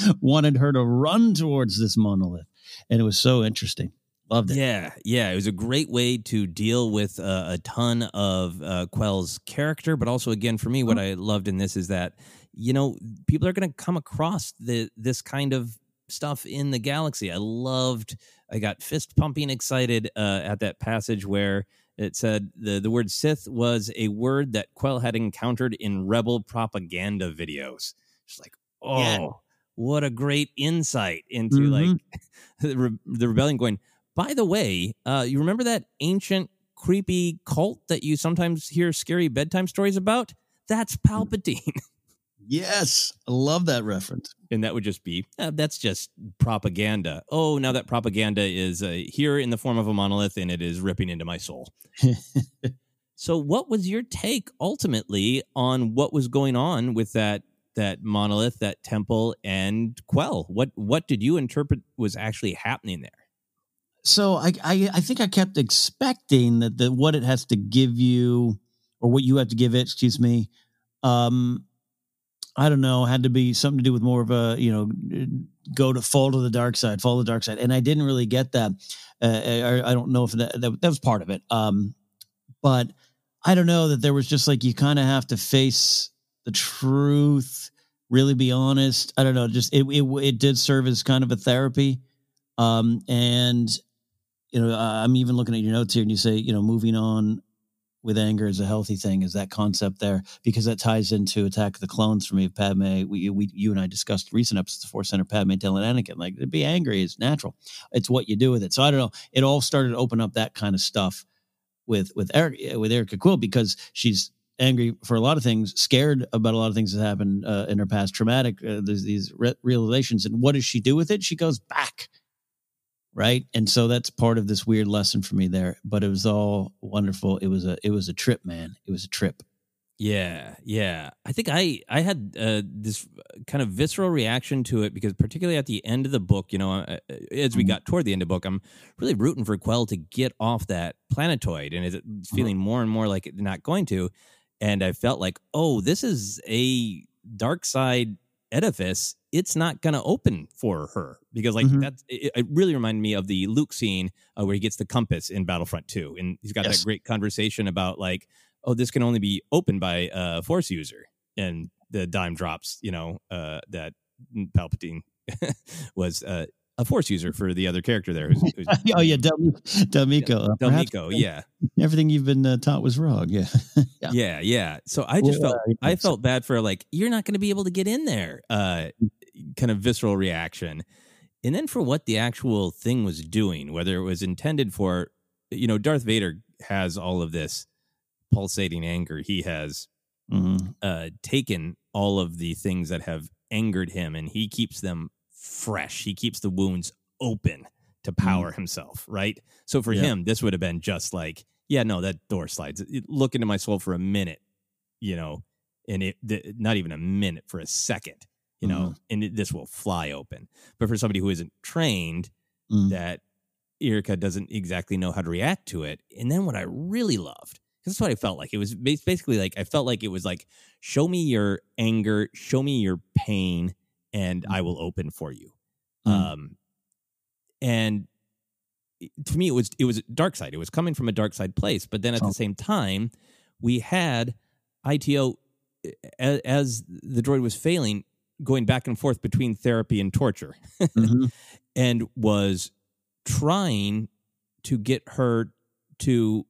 wanted her to run towards this monolith, and it was so interesting. Loved it. Yeah, yeah, it was a great way to deal with uh, a ton of uh, Quell's character, but also, again, for me, what I loved in this is that you know people are going to come across the this kind of stuff in the galaxy. I loved. I got fist pumping excited uh, at that passage where it said the the word Sith was a word that Quell had encountered in rebel propaganda videos. It's like, oh, Yeah. what a great insight into Mhm. like the, re- the rebellion. Going, by the way, uh, you remember that ancient creepy cult that you sometimes hear scary bedtime stories about? That's Palpatine. Yes, I love that reference. and that would just be uh, that's just propaganda. Oh, now that propaganda is uh, here in the form of a monolith and it is ripping into my soul. so, what was your take ultimately on what was going on with that that monolith, that temple, and Quell? What what did you interpret was actually happening there? so I, I I think I kept expecting that the what it has to give you or what you have to give it, excuse me, um I don't know, had to be something to do with more of a, you know, go to fall to the dark side, fall to the dark side. And I didn't really get that. Uh, I, I don't know if that, that, that was part of it. Um, but I don't know that there was just like, you kind of have to face the truth, really be honest. I don't know. Just, it, it, it did serve as kind of a therapy. Um, and, you know, I'm even looking at your notes here and you say, you know, moving on with anger is a healthy thing is that concept there because that ties into attack of the clones for me padme. We, we you and i discussed recent episodes of force center padme telling anakin like to be angry is natural. It's what you do with it. So i don't know it all started to open up that kind of stuff with with eric with yrica quell because she's angry for a lot of things scared about a lot of things that happened uh, in her past traumatic uh, there's these re- realizations and what does she do with it? She goes back right and so that's part of this weird lesson for me there but it was all wonderful it was a it was a trip man it was a trip Yeah, yeah. I think I I had uh, this kind of visceral reaction to it because particularly at the end of the book, you know, uh, as we got toward the end of the book, I'm really rooting for Quell to get off that planetoid, and it's feeling more and more like it's not going to. And I felt like, oh, this is a dark side edifice. It's not going to open for her because, like, Mhm. that's it, it really reminded me of the Luke scene uh, where he gets the compass in Battlefront 2, and he's got Yes. that great conversation about like oh, this can only be opened by a force user. And the dime drops, you know, uh, that Palpatine was uh, a force user for the other character there. Who's, who's oh yeah Del, Delmico uh, perhaps Del Meeko, yeah. everything you've been uh, taught was wrong yeah yeah. yeah, So I just Well, felt uh, I felt bad for like you're not going to be able to get in there. Uh, kind of visceral reaction, and then for what the actual thing was doing, whether it was intended for, you know, Darth Vader has all of this pulsating anger. He has Mhm. uh, taken all of the things that have angered him and he keeps them fresh. He keeps the wounds open to power himself, right? So for Yeah. him, this would have been just like, yeah, no, that door slides. Look into my soul for a minute, you know, and it not even a minute for a second, you know, and it, this will fly open. But for somebody who isn't trained, Mm. that Yrica doesn't exactly know how to react to it. And then what I really loved, because that's what I felt like. It was basically like I felt like it was like, show me your anger, show me your pain, and I will open for you. Mm. Um, and to me, it was it was dark side. It was coming from a dark side place, but then at the same time, we had IT-O as, as the droid was failing, going back and forth between therapy and torture, Mhm. and was trying to get her to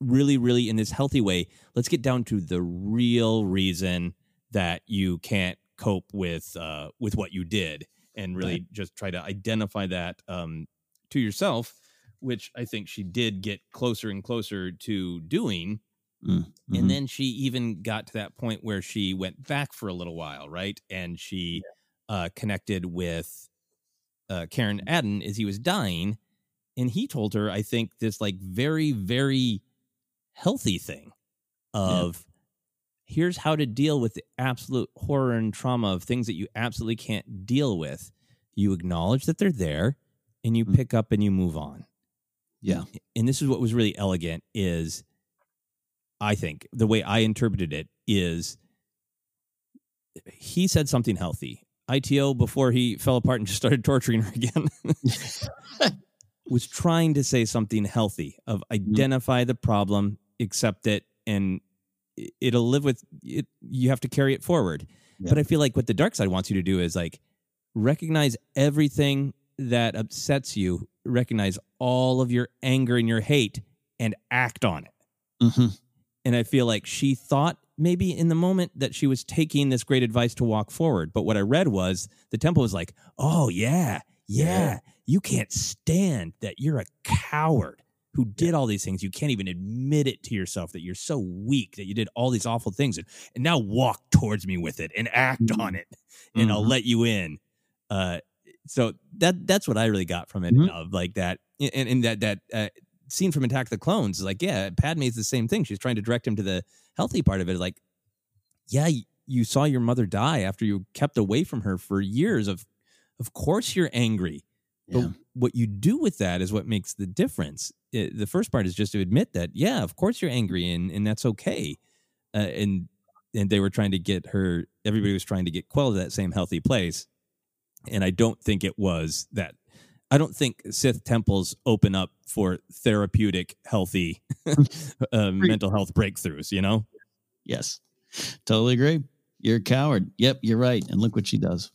really, really in this healthy way. Let's get down to the real reason that you can't cope with uh, with what you did, and really just try to identify that um, to yourself, which I think she did get closer and closer to doing. Mm. Mhm. And then she even got to that point where she went back for a little while, right? And she uh, connected with uh, Caern Adan as he was dying. And he told her, I think, this like very, very healthy thing of here's how to deal with the absolute horror and trauma of things that you absolutely can't deal with. You acknowledge that they're there and you pick up and you move on yeah and this is what was really elegant is i think the way i interpreted it is he said something healthy. IT-O before he fell apart and just started torturing her again was trying to say something healthy of identify the problem accept it and it- it'll live with it you have to carry it forward. But i feel like what the dark side wants you to do is like recognize everything that upsets you recognize all of your anger and your hate and act on it. Mhm. And i feel like she thought maybe in the moment that she was taking this great advice to walk forward. But what i read was the temple was like oh yeah yeah, you can't stand that you're a coward who did all these things. You can't even admit it to yourself that you're so weak that you did all these awful things. And, and now walk towards me with it and act on it. And i'll Mhm. let you in. Uh so that that's what i really got from it Mhm. of like that and, and that that uh, scene from attack the clones is like yeah padme's the same thing she's trying to direct him to the healthy part of it like yeah you saw your mother die after you kept away from her for years of of course you're angry Yeah. but what you do with that is what makes the difference It- the first part is just to admit that yeah of course you're angry and and that's okay uh, and and they were trying to get her. Everybody was trying to get Quell to that same healthy place, and I don't think it was that. I don't think Sith temples open up for therapeutic, healthy uh, mental health breakthroughs. You know. Yes, totally agree. You're a coward. Yep, you're right. And look what she does.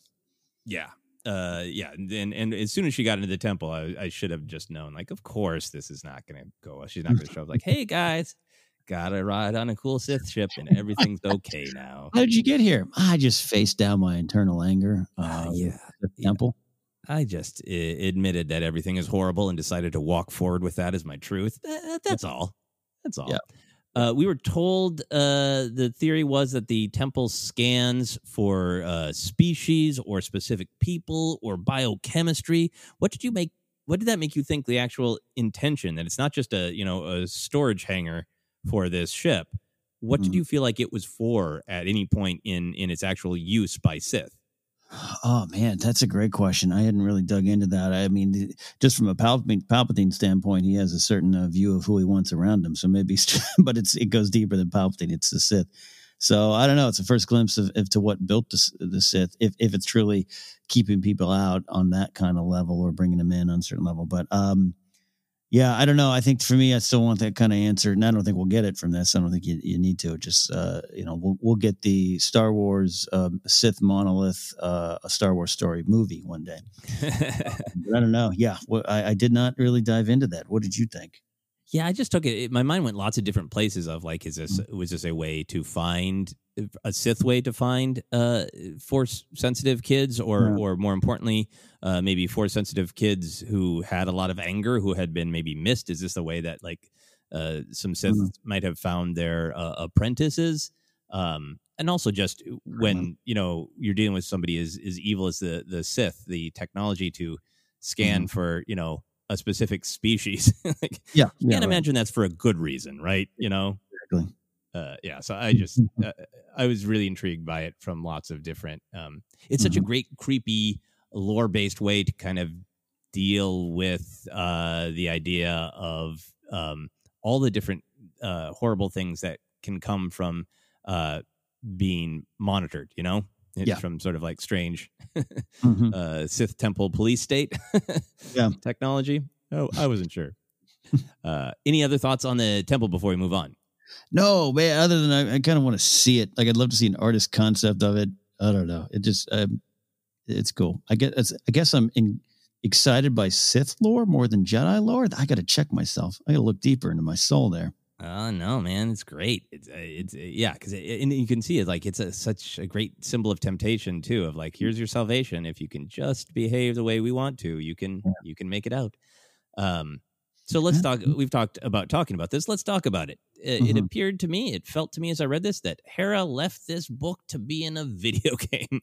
Yeah. Uh, yeah, and and as soon as she got into the temple, I, I should have just known. Like, of course, this is not going to go. well. She's not going to show up. Like, hey guys, got to ride on a cool Sith ship, and everything's okay now. How did you get here? I just faced down my internal anger. Uh, yeah, the temple. I just uh, admitted that everything is horrible and decided to walk forward with that as my truth. Th- that's all. That's all. Yeah. Uh, we were told uh, the theory was that the temple scans for uh, species or specific people or biochemistry. What did you make? What did that make you think? The actual intention that it's not just a you know a storage hangar for this ship. What did Mhm. you feel like it was for at any point in in its actual use by Sith? Oh man, that's a great question. I hadn't really dug into that. I mean, just from a Palpatine, Palpatine standpoint, he has a certain uh, view of who he wants around him. So maybe, but it's it goes deeper than Palpatine. It's the Sith. So I don't know. It's a first glimpse of, of to what built the, the Sith. If if it's truly keeping people out on that kind of level or bringing them in on a certain level. But um, yeah, I don't know. I think for me, I still want that kind of answer, and I don't think we'll get it from this. I don't think you, you need to. Just uh, you know, we'll we'll get the Star Wars um, Sith monolith, uh, a Star Wars story movie one day. But I don't know. Yeah, well, I, I did not really dive into that. What did you think? Yeah, I just took it. it- My mind went lots of different places. Of like, is this was this a way to find a Sith way to find uh, force sensitive kids, or Yeah. or more importantly, uh, maybe force sensitive kids who had a lot of anger, who had been maybe missed? Is this a way that like uh, some Sith Mhm. might have found their uh, apprentices? Um, and also just when you know you're dealing with somebody as as evil as the the Sith, the technology to scan for you know a specific species. like, Yeah, you yeah, can't right. imagine that's for a good reason, right? You know, Exactly. Uh, yeah. So I just uh, I was really intrigued by it from lots of different. Um, it's such a Mhm. great, creepy, lore based way to kind of deal with uh, the idea of um, all the different uh, horrible things that can come from uh, being monitored. You know. It's Yeah. From sort of like strange Mhm. uh, Sith Temple police state Yeah. technology. Oh, I wasn't sure. Uh, any other thoughts on the temple before we move on? No, man. Other than I, I kind of want to see it. Like I'd love to see an artist concept of it. I don't know. It just um, it's cool. I guess it's, I guess I'm in, excited by Sith lore more than Jedi lore. I got to check myself. I got to look deeper into my soul there. Oh no, man, it's great. It's uh, it's uh, yeah, because it, and you can see it like it's a, such a great symbol of temptation too. Of like, here's your salvation. If you can just behave the way we want to, you can you can make it out. Um, so let's talk. We've talked about talking about this. Let's talk about it. It, it Mhm. appeared to me, it felt to me as I read this that Hera left this book to be in a video game.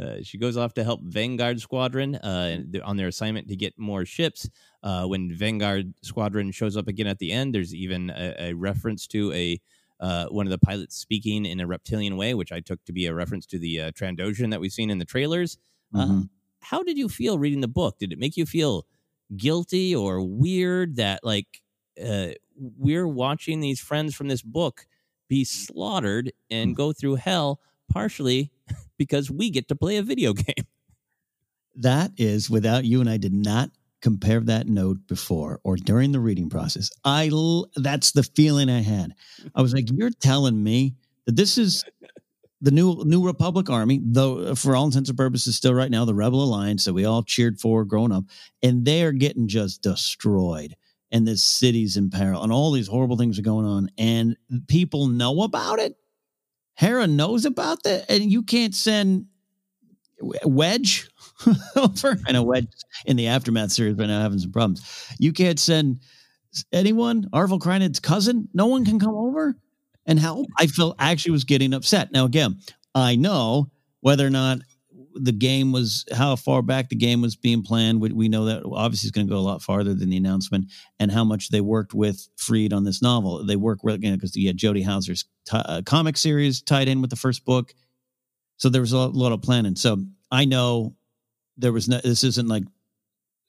Uh, she goes off to help Vanguard Squadron uh, on their assignment to get more ships. Uh, when Vanguard Squadron shows up again at the end, there's even a, a reference to a uh, one of the pilots speaking in a reptilian way, which I took to be a reference to the uh, Trandoshan that we've seen in the trailers. Uh, Mhm. how did you feel reading the book? Did it make you feel guilty or weird that like uh, we're watching these friends from this book be slaughtered and go through hell partially because we get to play a video game? That is without you and I did not compare that note before or during the reading process. I l- that's the feeling I had. I was like, you're telling me that this is the new New Republic Army, though for all intents and purposes, still right now the Rebel Alliance that we all cheered for growing up, and they are getting just destroyed. And this city's in peril, and all these horrible things are going on, and people know about it. Hera knows about that, and you can't send Wedge over. I know Wedge in the aftermath series right now having some problems. You can't send anyone, Arvel Crynyd's cousin. No one can come over and help. I felt actually was getting upset. Now again, I know whether or not the game was how far back the game was being planned. We, we know that obviously is going to go a lot farther than the announcement, and how much they worked with Freed on this novel. They work with because you had Jody Houser's t- uh, comic series tied in with the first book. So there was a lot, lot of planning. So I know there was no, this isn't like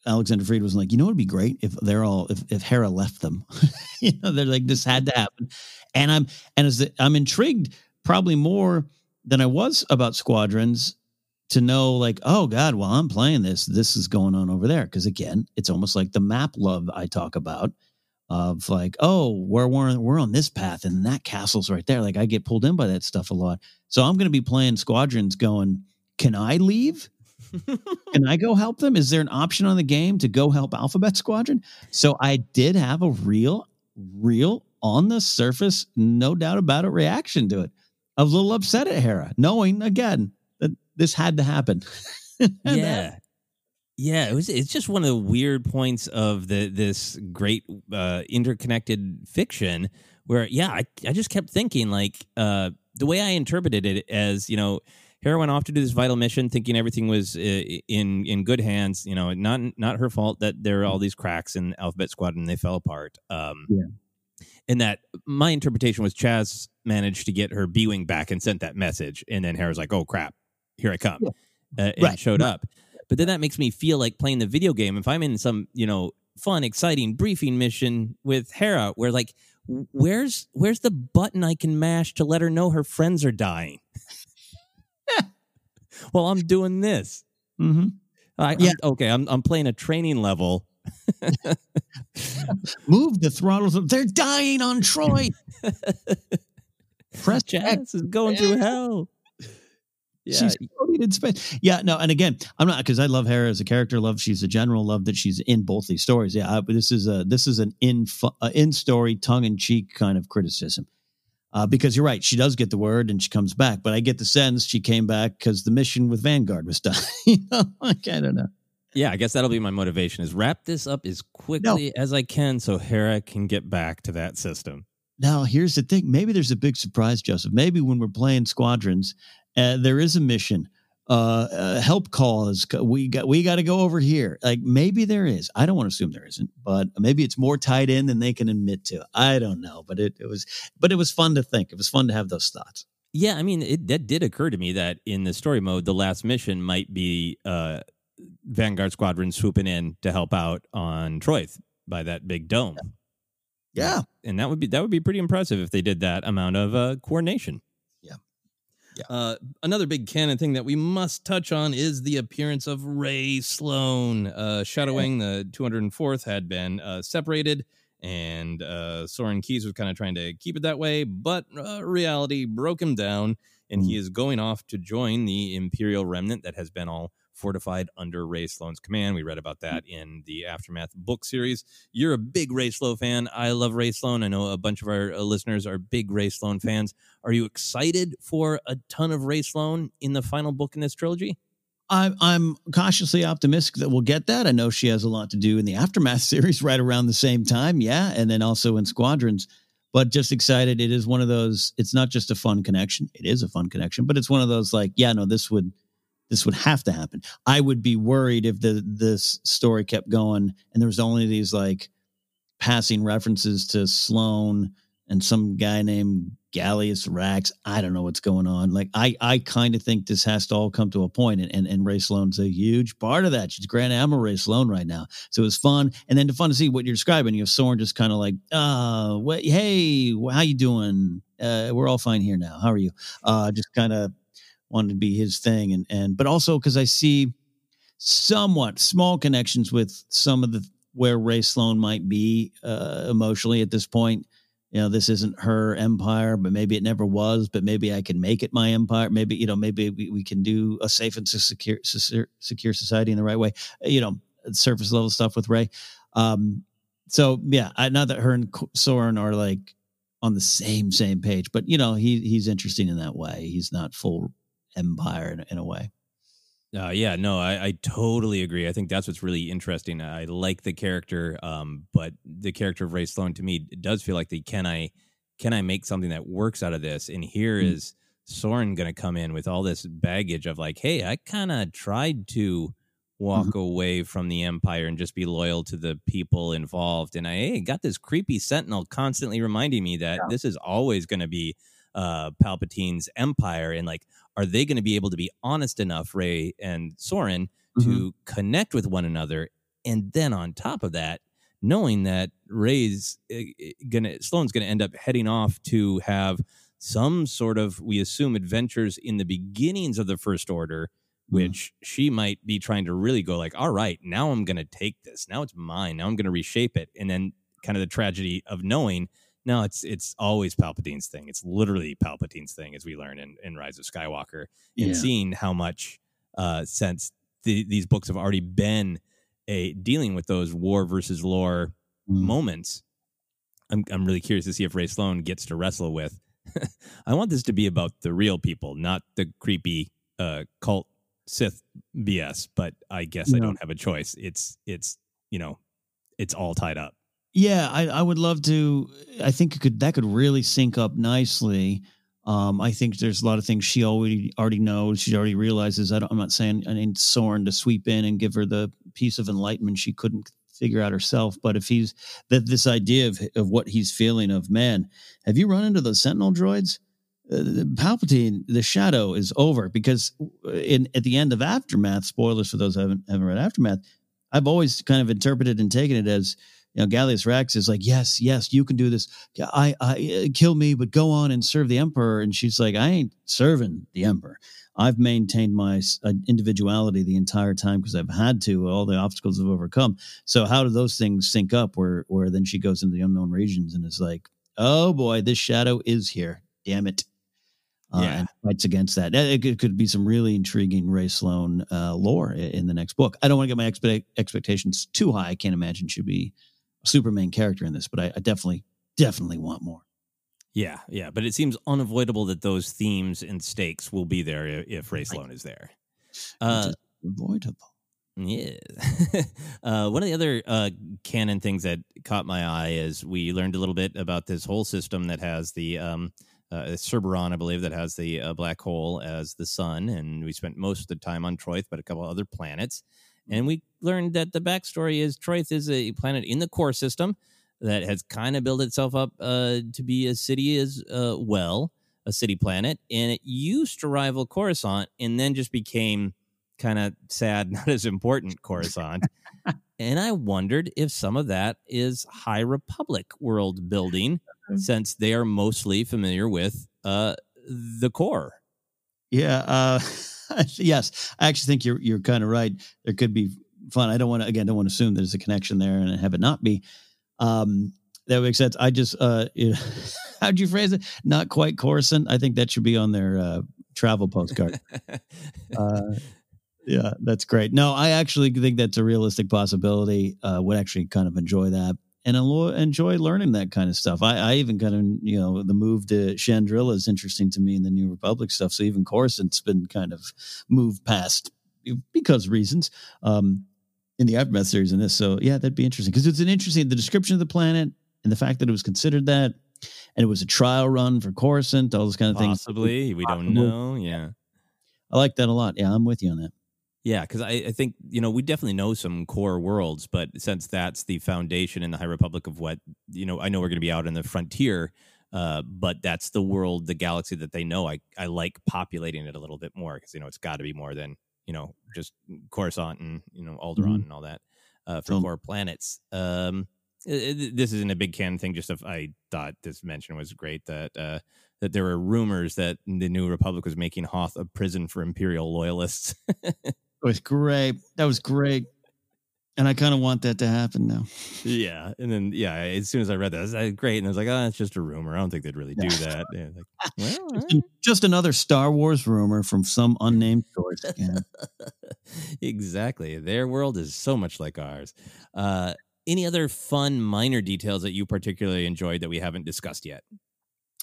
Alexander Freed was like, you know, it'd be great if they're all, if, if Hera left them, you know, they're like, this had to happen. And I'm, and as the, I'm intrigued probably more than I was about squadrons to know like, oh God, while I'm playing this, this is going on over there. Because again, it's almost like the map love I talk about of like, oh, we're we're we're on this path and that castle's right there. Like I get pulled in by that stuff a lot. So I'm going to be playing squadrons, going, can I leave? Can I go help them? Is there an option on the game to go help Alphabet Squadron? So I did have a real, real on the surface, no doubt about it, reaction to it. I was a little upset at Hera, knowing again that this had to happen. yeah. Yeah, it was. It's just one of the weird points of the this great uh, interconnected fiction, where yeah, I, I just kept thinking like uh, the way I interpreted it as you know, Hera went off to do this vital mission, thinking everything was uh, in in good hands. You know, not not her fault that there are all these cracks in Alphabet Squad and they fell apart. Um, yeah. And that my interpretation was Chass managed to get her B wing back and sent that message, and then Hera's like, "Oh crap, here I come," yeah. uh, and Right, showed right. up. But then that makes me feel like playing the video game. If I'm in some, you know, fun, exciting briefing mission with Hera, where like, where's where's the button I can mash to let her know her friends are dying? well, I'm doing this. Mm-hmm. I, Yeah. I'm, okay, I'm I'm playing a training level. Move the throttles. They're dying on Troy. Press Chass is going through hell. Yeah, She's floating in space. Yeah, no, and again, I'm not because I love Hera as a character. Love she's a general. Love that she's in both these stories. Yeah, I, this is a this is an in uh, in story, tongue in cheek kind of criticism. Uh, because you're right, she does get the word and she comes back. But I get the sense she came back because the mission with Vanguard was done. you know, like I don't know. yeah. I guess that'll be my motivation: is wrap this up as quickly as I can so Hera can get back to that system. Now, here's the thing. Maybe there's a big surprise, Joseph. Maybe when we're playing squadrons, uh, there is a mission. Uh, uh, help call is we got we got to go over here. Like maybe there is. I don't want to assume there isn't, but maybe it's more tied in than they can admit to. I don't know, but it, it was but it was fun to think. It was fun to have those thoughts. Yeah, I mean, it, that did occur to me that in the story mode, the last mission might be uh, Vanguard Squadron swooping in to help out on Troithe by that big dome. Yeah, and that would be that would be pretty impressive if they did that amount of uh, coordination. Yeah. Yeah. Uh, another big canon thing that we must touch on is the appearance of Rae Sloane. Uh, Shadow Wing the 204th had been uh, separated, and uh, Soran Keize was kind of trying to keep it that way, but uh, reality broke him down, and he is going off to join the Imperial Remnant that has been all fortified under Rae Sloane's command. We read about that in the Aftermath book series. You're a big Rae Sloane fan. I love Rae Sloane. I know a bunch of our uh, listeners are big Rae Sloane fans. Are you excited for a ton of Rae Sloane in the final book in this trilogy? I'm I'm cautiously optimistic that we'll get that. I know she has a lot to do in the aftermath series right around the same time, yeah, and then also in Squadrons. But just excited. It is one of those. It's not just a fun connection. It is a fun connection, but it's one of those like, yeah, no, this would this would have to happen. I would be worried if the this story kept going and there was only these like passing references to Sloane and some guy named Gallius Rax. I don't know what's going on. Like I, I kind of think this has to all come to a point, and, and and Rae Sloane's a huge part of that. She's Grand Admiral Rae Sloane right now, so it was fun. And then fun to see what you're describing. You have Soran just kind of like, uh, what? Hey, how you doing? Uh, we're all fine here now. How are you? Uh, just kind of wanted to be his thing, and and but also because I see somewhat small connections with some of the where Rae Sloane might be uh, emotionally at this point. You know this isn't her empire but maybe it never was but maybe i can make it my empire. Maybe you know maybe we, we can do a safe and secure secure society in the right way. You know surface level stuff with Rae. Um so yeah I, not that her and Soran are like on the same same page but you know he he's interesting in that way. He's not full empire in, in a way Uh, yeah, no, I, I totally agree. I think that's what's really interesting. I like the character, um, but the character of Rae Sloane to me it does feel like the can I can I make something that works out of this? And here Mm. is Soran going to come in with all this baggage of like, hey, I kind of tried to walk Mm-hmm. away from the empire and just be loyal to the people involved, and I hey, got this creepy sentinel constantly reminding me that this is always going to be uh, Palpatine's empire, and like, are they going to be able to be honest enough, Rae and Soran, to Mm-hmm. connect with one another? And then on top of that, knowing that Rae's uh, gonna Sloane's gonna end up heading off to have some sort of, we assume, adventures in the beginnings of the First Order, which she might be trying to really go like, all right, now I'm going to take this. Now it's mine. Now I'm going to reshape it. And then kind of the tragedy of knowing no, it's it's always Palpatine's thing. It's literally Palpatine's thing, as we learn in, in Rise of Skywalker, and Yeah. seeing how much uh, since the, these books have already been a dealing with those war versus lore moments. I'm I'm really curious to see if Rae Sloane gets to wrestle with. I want this to be about the real people, not the creepy uh, cult Sith BS. But I guess I don't have a choice. It's it's you know, it's all tied up. Yeah, I, I would love to. I think could that could really sync up nicely. Um, I think there's a lot of things she already already knows. She already realizes. I I'm not saying I need Soran to sweep in and give her the piece of enlightenment she couldn't figure out herself. But if he's that this idea of of what he's feeling of man, have you run into those Sentinel droids? Uh, Palpatine, the shadow is over because in at the end of Aftermath. Spoilers for those who haven't haven't read Aftermath. I've always kind of interpreted and taken it as you know, Gallius Rax is like, yes, yes, you can do this. I, I, uh, kill me, but go on and serve the emperor. And she's like, I ain't serving the emperor. I've maintained my uh, individuality the entire time because I've had to. All the obstacles I've overcome. So how do those things sync up? Where, where then she goes into the unknown regions and is like, oh boy, this shadow is here. Damn it. Uh, Yeah. and fights against that. It could, could be some really intriguing Rae Sloane uh, lore in the next book. I don't want to get my expe- expectations too high. I can't imagine she'd be a super main character in this, but I, I definitely, definitely want more. Yeah, yeah, but it seems unavoidable that those themes and stakes will be there if Rae Sloane is there. Uh, avoidable. Yeah. uh, one of the other uh, canon things that caught my eye is we learned a little bit about this whole system that has the um, uh, Cerberon, I believe, that has the uh, black hole as the sun, and we spent most of the time on Troithe, but a couple other planets. And we learned that the backstory is Troithe is a planet in the core system that has kind of built itself up uh, to be a city as uh, well, a city planet, and it used to rival Coruscant, and then just became kind of sad, not as important Coruscant. and I wondered if some of that is High Republic world building, since they are mostly familiar with uh, the core. Yeah. Yes, I actually think you're you're kind of right. There could be fun. I don't want to again don't want to assume there's a connection there and have it not be. Um, that makes sense. I just uh, you know, how'd you phrase it? Not quite Coruscant. I think that should be on their uh, travel postcard. uh, yeah, that's great. No, I actually think that's a realistic possibility. Uh, would actually kind of enjoy that and enjoy learning that kind of stuff. I, I even kind of, you know, the move to Chandrila is interesting to me in the New Republic stuff. So even Coruscant's been kind of moved past because reasons um, in the Aftermath series and this. So yeah, that'd be interesting because it's an interesting, the description of the planet and the fact that it was considered that and it was a trial run for Coruscant, all those kind of things. Possibly, we don't know. Yeah. I like that a lot. Yeah, I'm with you on that. Yeah, because I, I think you know we definitely know some core worlds, but since that's the foundation in the High Republic of what you know, I know we're going to be out in the frontier, uh, but that's the world, the galaxy that they know. I I like populating it a little bit more because you know it's got to be more than you know just Coruscant and you know Alderaan Mhm. and all that uh, for Totally. core planets. Um, this isn't a big canon thing. Just if I thought this mention was great that uh, that there were rumors that the New Republic was making Hoth a prison for Imperial loyalists. It was great. That was great. And I kind of want that to happen now. Yeah, and then yeah, as soon as I read that, I was like, great, and I was like, oh, it's just a rumor. I don't think they'd really do that. Like, well, right. Just another Star Wars rumor from some unnamed source. Exactly. Their world is so much like ours. Uh, any other fun minor details that you particularly enjoyed that we haven't discussed yet?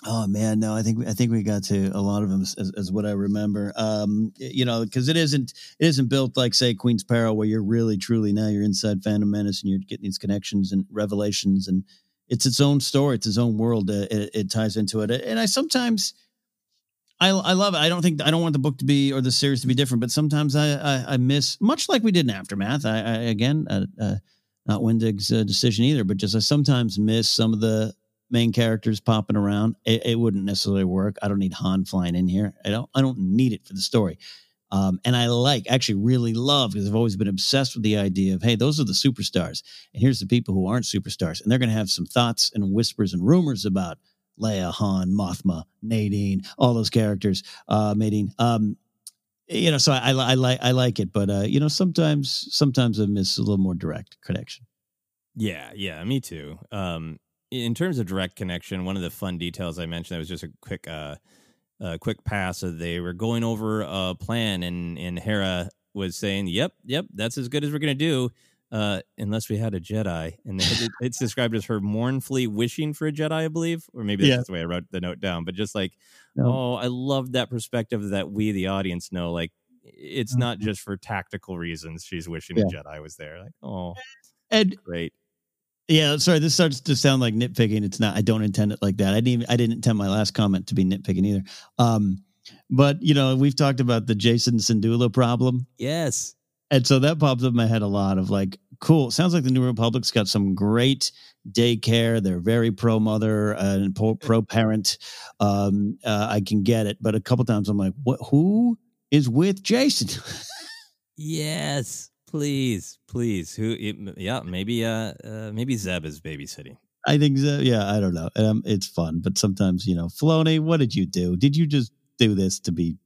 Oh man, no, I think I think we got to a lot of them as, as what I remember. Um, you know, because it isn't it isn't built like say Queen's Peril, where you're really truly now you're inside Phantom Menace and you're getting these connections and revelations, and it's its own story, it's its own world. Uh, it, it ties into it, and I sometimes. I, I love it. I don't think I don't want the book to be or the series to be different, but sometimes I I, I miss much like we did in Aftermath. I, I again uh, uh, not Wendig's uh, decision either, but just I sometimes miss some of the main characters popping around. It, it wouldn't necessarily work. I don't need Han flying in here. I don't. I don't need it for the story. Um, and I like, actually, really love because I've always been obsessed with the idea of, hey, those are the superstars, and here's the people who aren't superstars, and they're going to have some thoughts and whispers and rumors about Leia, Han, Mothma, Nadine, all those characters, uh, Nadine. Um, you know, so I, I, I like I like it, but uh, you know, sometimes sometimes I miss a little more direct connection. Yeah, yeah, me too. Um, in terms of direct connection, one of the fun details I mentioned that was just a quick, uh, uh quick pass. So they were going over a plan, and and Hera was saying, "Yep, yep, that's as good as we're gonna do." Uh, unless we had a Jedi, and it, it's described as her mournfully wishing for a Jedi, I believe, or maybe that's Yeah. the way I wrote the note down. But just like, No. oh, I love that perspective that we, the audience, know. Like, it's not just for tactical reasons. She's wishing a Mm-hmm. Jedi was there. Like, oh, And great. Yeah, sorry. This starts to sound like nitpicking. It's not. I don't intend it like that. I didn't. Even, I didn't intend my last comment to be nitpicking either. Um, but you know, we've talked about the Jacen Syndulla problem, Yes. and so that pops up in my head a lot. Of like, cool. Sounds like the New Republic's got some great daycare. They're very pro mother and pro parent. Um, uh, I can get it, but a couple times I'm like, what? Who is with Jacen? Yes, please, please. Who? It, yeah, maybe. Uh, uh, maybe Zeb is babysitting. I think so. Yeah, I don't know. Um, it's fun, but sometimes you know, Filoni, what did you do? Did you just do this to be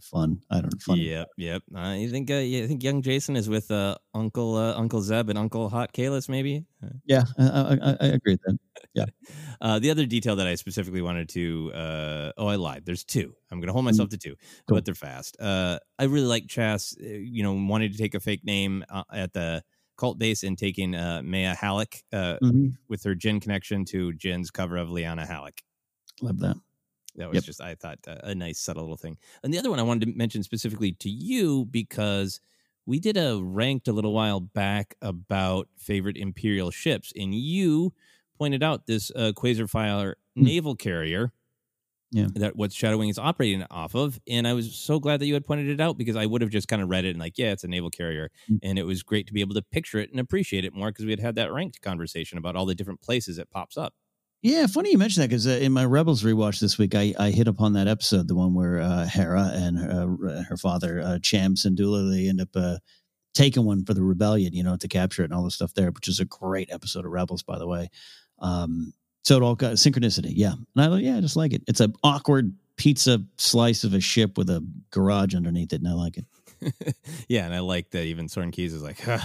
fun? I don't know. Funny. Yep, yep. Uh, you think? Uh, you think young Jacen is with uh, Uncle uh, Uncle Zeb and Uncle Hot Kalis? Maybe. Uh, Yeah, I, I, I agree with that. Yeah. Uh, the other detail that I specifically wanted to, uh, oh, I lied. There's two. I'm going to hold myself to two, Cool. but they're fast. Uh, I really like Chass, uh, you know, wanting to take a fake name uh, at the cult base and taking uh, Maya Halleck uh, Mhm. with her Jin connection to Jin's cover of Liana Hallik. Love that. That was Yep. just, I thought, uh, a nice, subtle little thing. And the other one I wanted to mention specifically to you because we did a ranked a little while back about favorite Imperial ships, and you pointed out this uh, Quasar fire naval carrier Yeah. that what Shadow Wing is operating off of. And I was so glad that you had pointed it out because I would have just kind of read it and like, yeah, it's a naval carrier. And it was great to be able to picture it and appreciate it more because we had had that ranked conversation about all the different places it pops up. Yeah, funny you mentioned that because uh, in my Rebels rewatch this week, I, I hit upon that episode, the one where uh, Hera and her, her father, uh, and Dula they end up uh, taking one for the rebellion, you know, to capture it and all the stuff there, which is a great episode of Rebels, by the way. Um, so it all got synchronicity, yeah. And I, yeah, I just like it. It's an awkward pizza slice of a ship with a garage underneath it, and I like it. yeah, and I like that even Soran Keize is like, huh,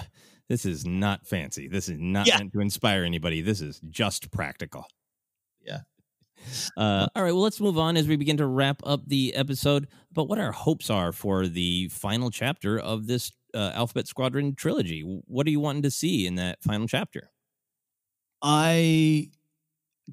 this is not fancy. This is not Yeah. meant to inspire anybody. This is just practical. Yeah. Uh, all right, well, let's move on as we begin to wrap up the episode about what our hopes are for the final chapter of this uh, Alphabet Squadron trilogy. What are you wanting to see in that final chapter? I,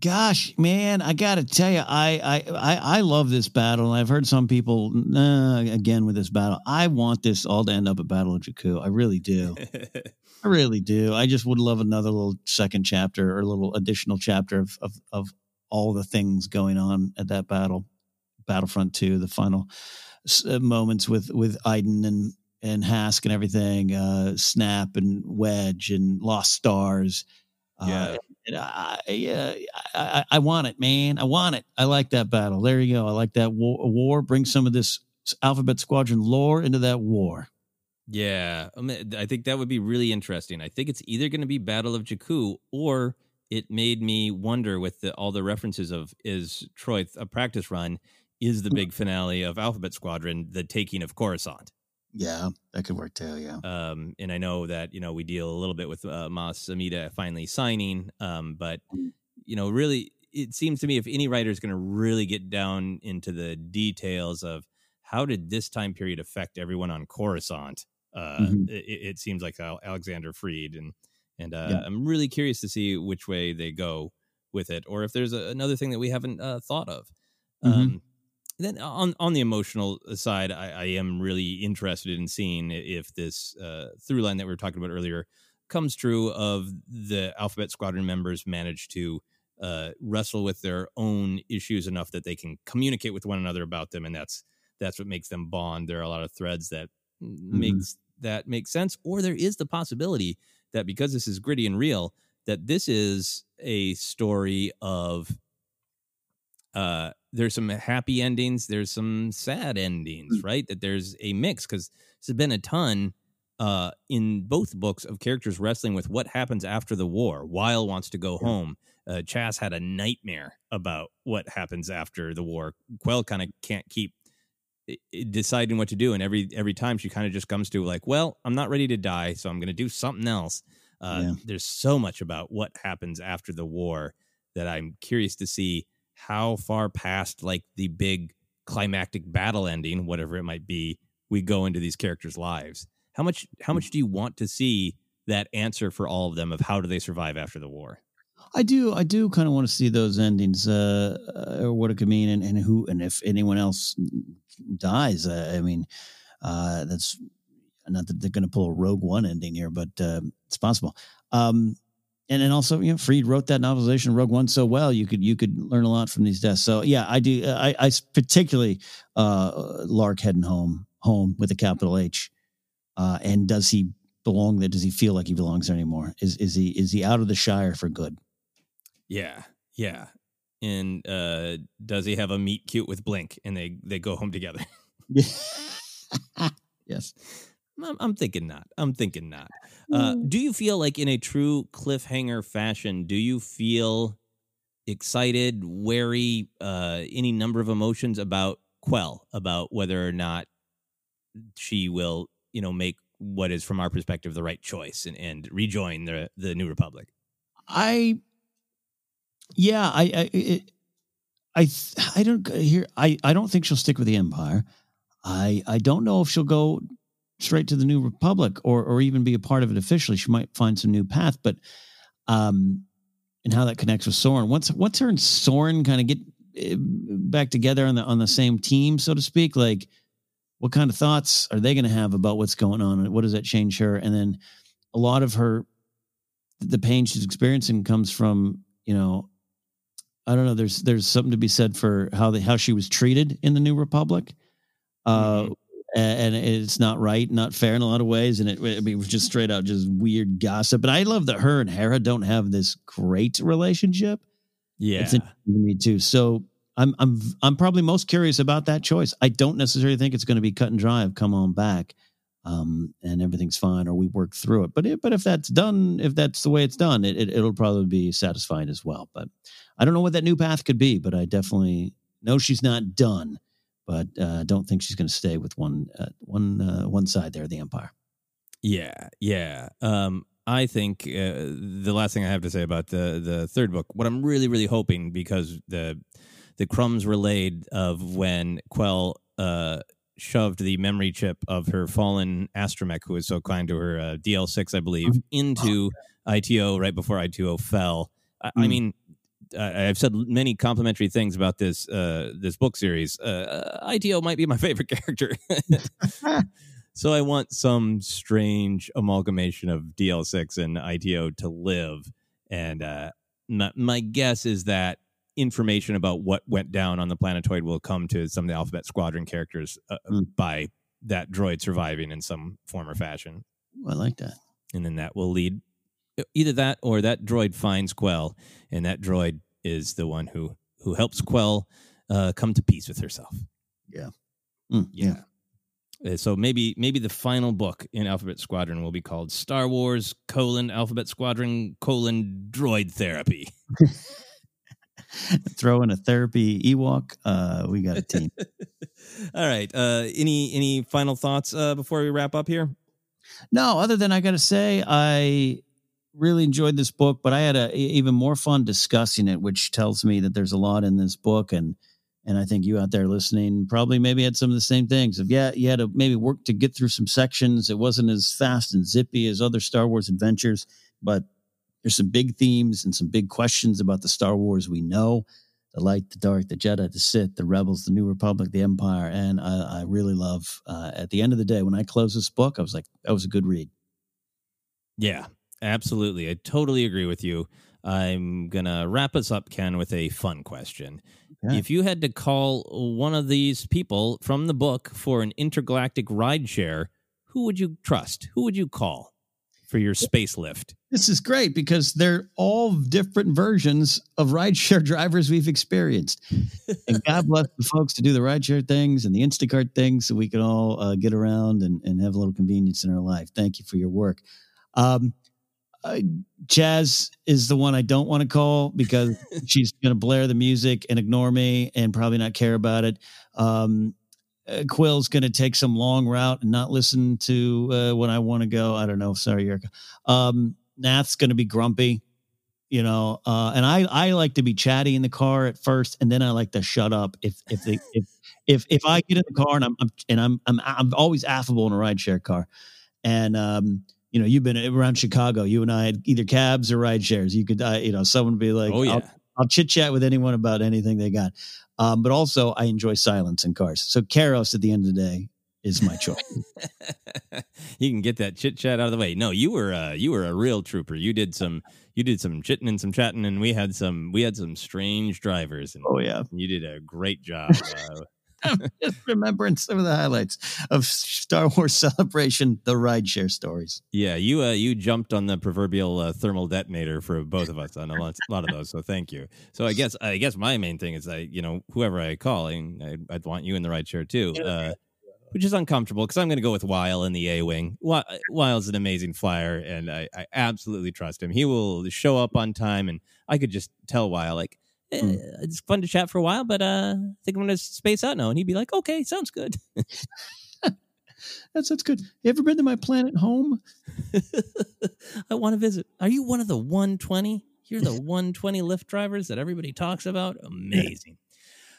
gosh, man, I got to tell you, I, I, I, I love this battle. And I've heard some people, nah, again with this battle. I want this all to end up a Battle of Jakku. I really do. I really do. I just would love another little second chapter or a little additional chapter of of, of all the things going on at that battle, Battlefront Two, the final s- uh, moments with with Iden and and Hask and everything, uh, Snap and Wedge and Lost Stars. Yeah. Uh, I, yeah, I, I, I want it, man. I want it. I like that battle. There you go. I like that war. war. Bring some of this Alphabet Squadron lore into that war. Yeah, I, mean, I think that would be really interesting. I think it's either going to be Battle of Jakku or it made me wonder with the, all the references of is Troy a practice run is the big finale of Alphabet Squadron the taking of Coruscant. Yeah, that could work too. Yeah. Um, and I know that you know we deal a little bit with uh, Mas Amedda finally signing, um, but you know really it seems to me if any writer is going to really get down into the details of how did this time period affect everyone on Coruscant, uh, Mhm. it, it seems like Alexander Freed and and uh, Yeah. I'm really curious to see which way they go with it, or if there's a, another thing that we haven't uh, thought of. Mhm. Um, then on on the emotional side, I, I am really interested in seeing if this uh, through line that we were talking about earlier comes true of the Alphabet Squadron members manage to uh, wrestle with their own issues enough that they can communicate with one another about them, and that's that's what makes them bond. There are a lot of threads that makes that makes sense, or there is the possibility that because this is gritty and real, that this is a story of uh there's some happy endings there's some sad endings right that there's a mix because there's been a ton uh, in both books of characters wrestling with what happens after the war. Wyl wants to go home. Uh, Chas had a nightmare about what happens after the war. Quell kind of can't keep deciding what to do, and every every time she kind of just comes to like, well, I'm not ready to die, so I'm going to do something else. Uh, Yeah. There's so much about what happens after the war that I'm curious to see how far past like the big climactic battle ending, whatever it might be, we go into these characters' lives. How much how much do you want to see that answer for all of them of how do they survive after the war? I do. I do kind of want to see those endings, uh, uh, or what it could mean, and, and who, and if anyone else dies. Uh, I mean, uh, that's not that they're going to pull a Rogue One ending here, but uh, it's possible. Um, and then also, you know, Freed wrote that novelization Rogue One so well, you could you could learn a lot from these deaths. So yeah, I do. I, I particularly uh, Lark heading home, home with a capital H. Uh, and does he belong there? Does he feel like he belongs there anymore? Is is he is he out of the Shire for good? Yeah, yeah. And uh, does he have a meet cute with Blink, and they they go home together? yes. I'm, I'm thinking not. I'm thinking not. Uh, do you feel like in a true cliffhanger fashion? Do you feel excited, wary, uh, any number of emotions about Quell, about whether or not she will, you know, make what is from our perspective the right choice and, and rejoin the the New Republic? I, yeah, I, I, it, I, I don't here. I, I don't think she'll stick with the Empire. I, I don't know if she'll go straight to the New Republic or, or even be a part of it officially. She might find some new path, but, um, and how that connects with Soran. Once, once her and Soran kind of get eh, back together on the on the same team, so to speak, like what kind of thoughts are they going to have about what's going on what does that change her? And then a lot of her the pain she's experiencing comes from you know i don't know there's there's something to be said for how the how she was treated in the new republic. Uh a- and it's not right not fair in a lot of ways and it, I mean, it was just straight out just weird gossip but i love that her and hera don't have this great relationship. Yeah. it's interesting to me too so i'm i'm i'm probably most curious about that choice. I don't necessarily think it's going to be cut and dry of come on back um, and everything's fine, or we work through it. But it, but if that's done, if that's the way it's done, it, it it'll probably be satisfying as well. But I don't know what that new path could be, but I definitely know she's not done. But uh, don't think she's going to stay with one uh, one uh, one side there, the Empire. Yeah, yeah. Um, I think uh, the last thing I have to say about the the third book, what I'm really, really hoping, because the the crumbs were laid of when Quell uh, shoved the memory chip of her fallen astromech, who was so kind to her, uh, DL6, I believe, into IT-O right before IT-O fell. I, I Mm. mean, I- I've said many complimentary things about this uh, this book series. Uh, IT-O might be my favorite character. so I want some strange amalgamation of DL6 and IT-O to live. And uh, my, my guess is that information about what went down on the planetoid will come to some of the Alphabet Squadron characters uh, by that droid surviving in some form or fashion. I like that. And then that will lead either that or that droid finds Quell, and that droid is the one who who helps Quell uh, come to peace with herself. Yeah. yeah. Uh, So maybe maybe the final book in Alphabet Squadron will be called Star Wars colon Alphabet Squadron colon Droid Therapy. Throw in a therapy Ewok. Uh, we got a team. All right. Uh, any any final thoughts uh, before we wrap up here? No, other than I got to say, I really enjoyed this book, but I had a, even more fun discussing it, which tells me that there's a lot in this book, and and I think you out there listening probably maybe had some of the same things. If yeah, you had to maybe work to get through some sections. It wasn't as fast and zippy as other Star Wars adventures, but there's some big themes and some big questions about the Star Wars we know. The light, the dark, the Jedi, the Sith, the Rebels, the New Republic, the Empire, and I, I really love. Uh, at the end of the day, when I close this book, I was like, that was a good read. Yeah, absolutely. I totally agree with you. I'm going to wrap us up, Ken, with a fun question. Okay. If you had to call one of these people from the book for an intergalactic ride share, who would you trust? Who would you call? For your space lift. This is great because they're all different versions of rideshare drivers we've experienced. and God bless the folks to do the rideshare things and the Instacart things so we can all uh, get around and, and have a little convenience in our life. Thank you for your work. Um, uh, Chass is the one I don't want to call because she's going to blare the music and ignore me and probably not care about it. Um, uh, Quell's going to take some long route and not listen to uh, when I want to go. I don't know. Sorry, Yrica. Um, Nath's going to be grumpy, you know. Uh, and I I like to be chatty in the car at first, and then I like to shut up if if the if if if I get in the car and I'm, I'm and I'm I'm I'm always affable in a rideshare car, and um you know, you've been around Chicago. You and I had either cabs or ride shares. You could, uh, you know, someone would be like, "Oh yeah, I'll, I'll chit chat with anyone about anything they got." Um, but also, I enjoy silence in cars. So, Kairos at the end of the day is my choice. you can get that chit chat out of the way. No, you were uh, you were a real trooper. You did some you did some chitting and some chatting, and we had some we had some strange drivers. And oh yeah, you did a great job. Uh, I'm just remembering some of the highlights of Star Wars Celebration, the rideshare stories. Yeah, you uh, you jumped on the proverbial uh, thermal detonator for both of us on a lot, lot, of those. So thank you. So I guess I guess my main thing is I you know whoever I call, I, I'd want you in the rideshare too. Uh, which is uncomfortable because I'm going to go with Wyl in the A wing. Wyl's an amazing flyer, and I, I absolutely trust him. He will show up on time, and I could just tell Wyl like mm. it's fun to chat for a while, but uh, I think I'm going to space out now. And he'd be like, okay, sounds good. that's that's good. You ever been to my planet home? I want to visit. Are you one of the 120? You're the 120 Lyft drivers that everybody talks about. Amazing.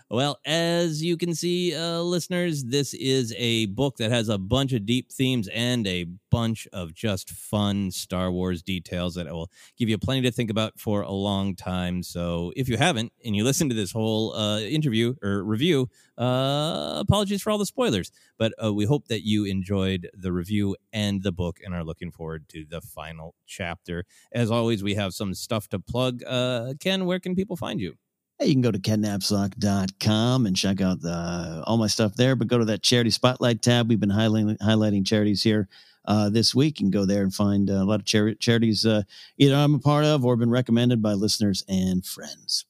Well, as you can see, uh, listeners, this is a book that has a bunch of deep themes and a bunch of just fun Star Wars details that will give you plenty to think about for a long time. So if you haven't and you listen to this whole uh, interview or review, uh, apologies for all the spoilers, but uh, we hope that you enjoyed the review and the book and are looking forward to the final chapter. As always, we have some stuff to plug. Uh, Ken, where can people find you? Hey, you can go to kennapzok.com and check out the, all my stuff there, but go to that charity spotlight tab. We've been highlighting, highlighting charities here uh, this week and go there and find uh, a lot of char- charities uh, either I'm a part of or been recommended by listeners and friends.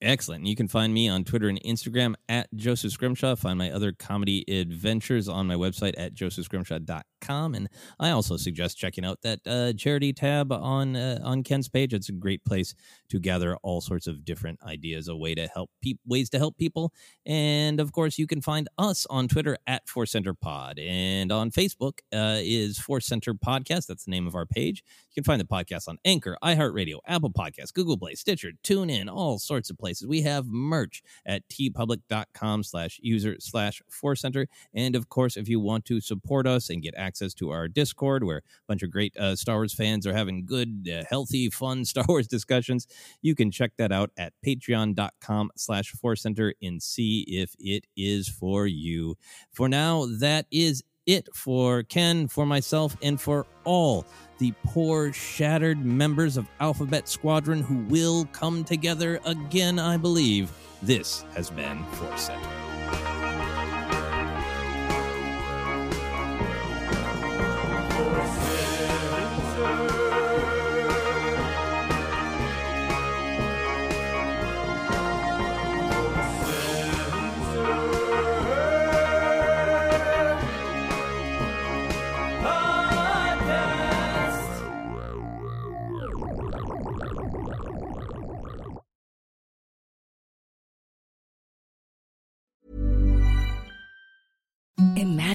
Excellent. You can find me on Twitter and Instagram at Joseph Scrimshaw. Find my other comedy adventures on my website at josephscrimshaw.com. And I also suggest checking out that uh, charity tab on uh, on Ken's page. It's a great place to gather all sorts of different ideas, a way to help pe- ways to help people. And of course, you can find us on Twitter at Force Center Pod, and on Facebook uh, is Force Center Podcast. That's the name of our page. You can find the podcast on Anchor, iHeartRadio, Apple Podcasts, Google Play, Stitcher, TuneIn, all sorts of places. We have merch at teepublic.com slash user slash Force Center. And of course, if you want to support us and get access to our Discord, where a bunch of great uh, Star Wars fans are having good, uh, healthy, fun Star Wars discussions, you can check that out at patreon.com slash Force Center and see if it is for you. For now, that is it for Ken, for myself, and for all the poor, shattered members of Alphabet Squadron who will come together again, I believe. This has been Force Center.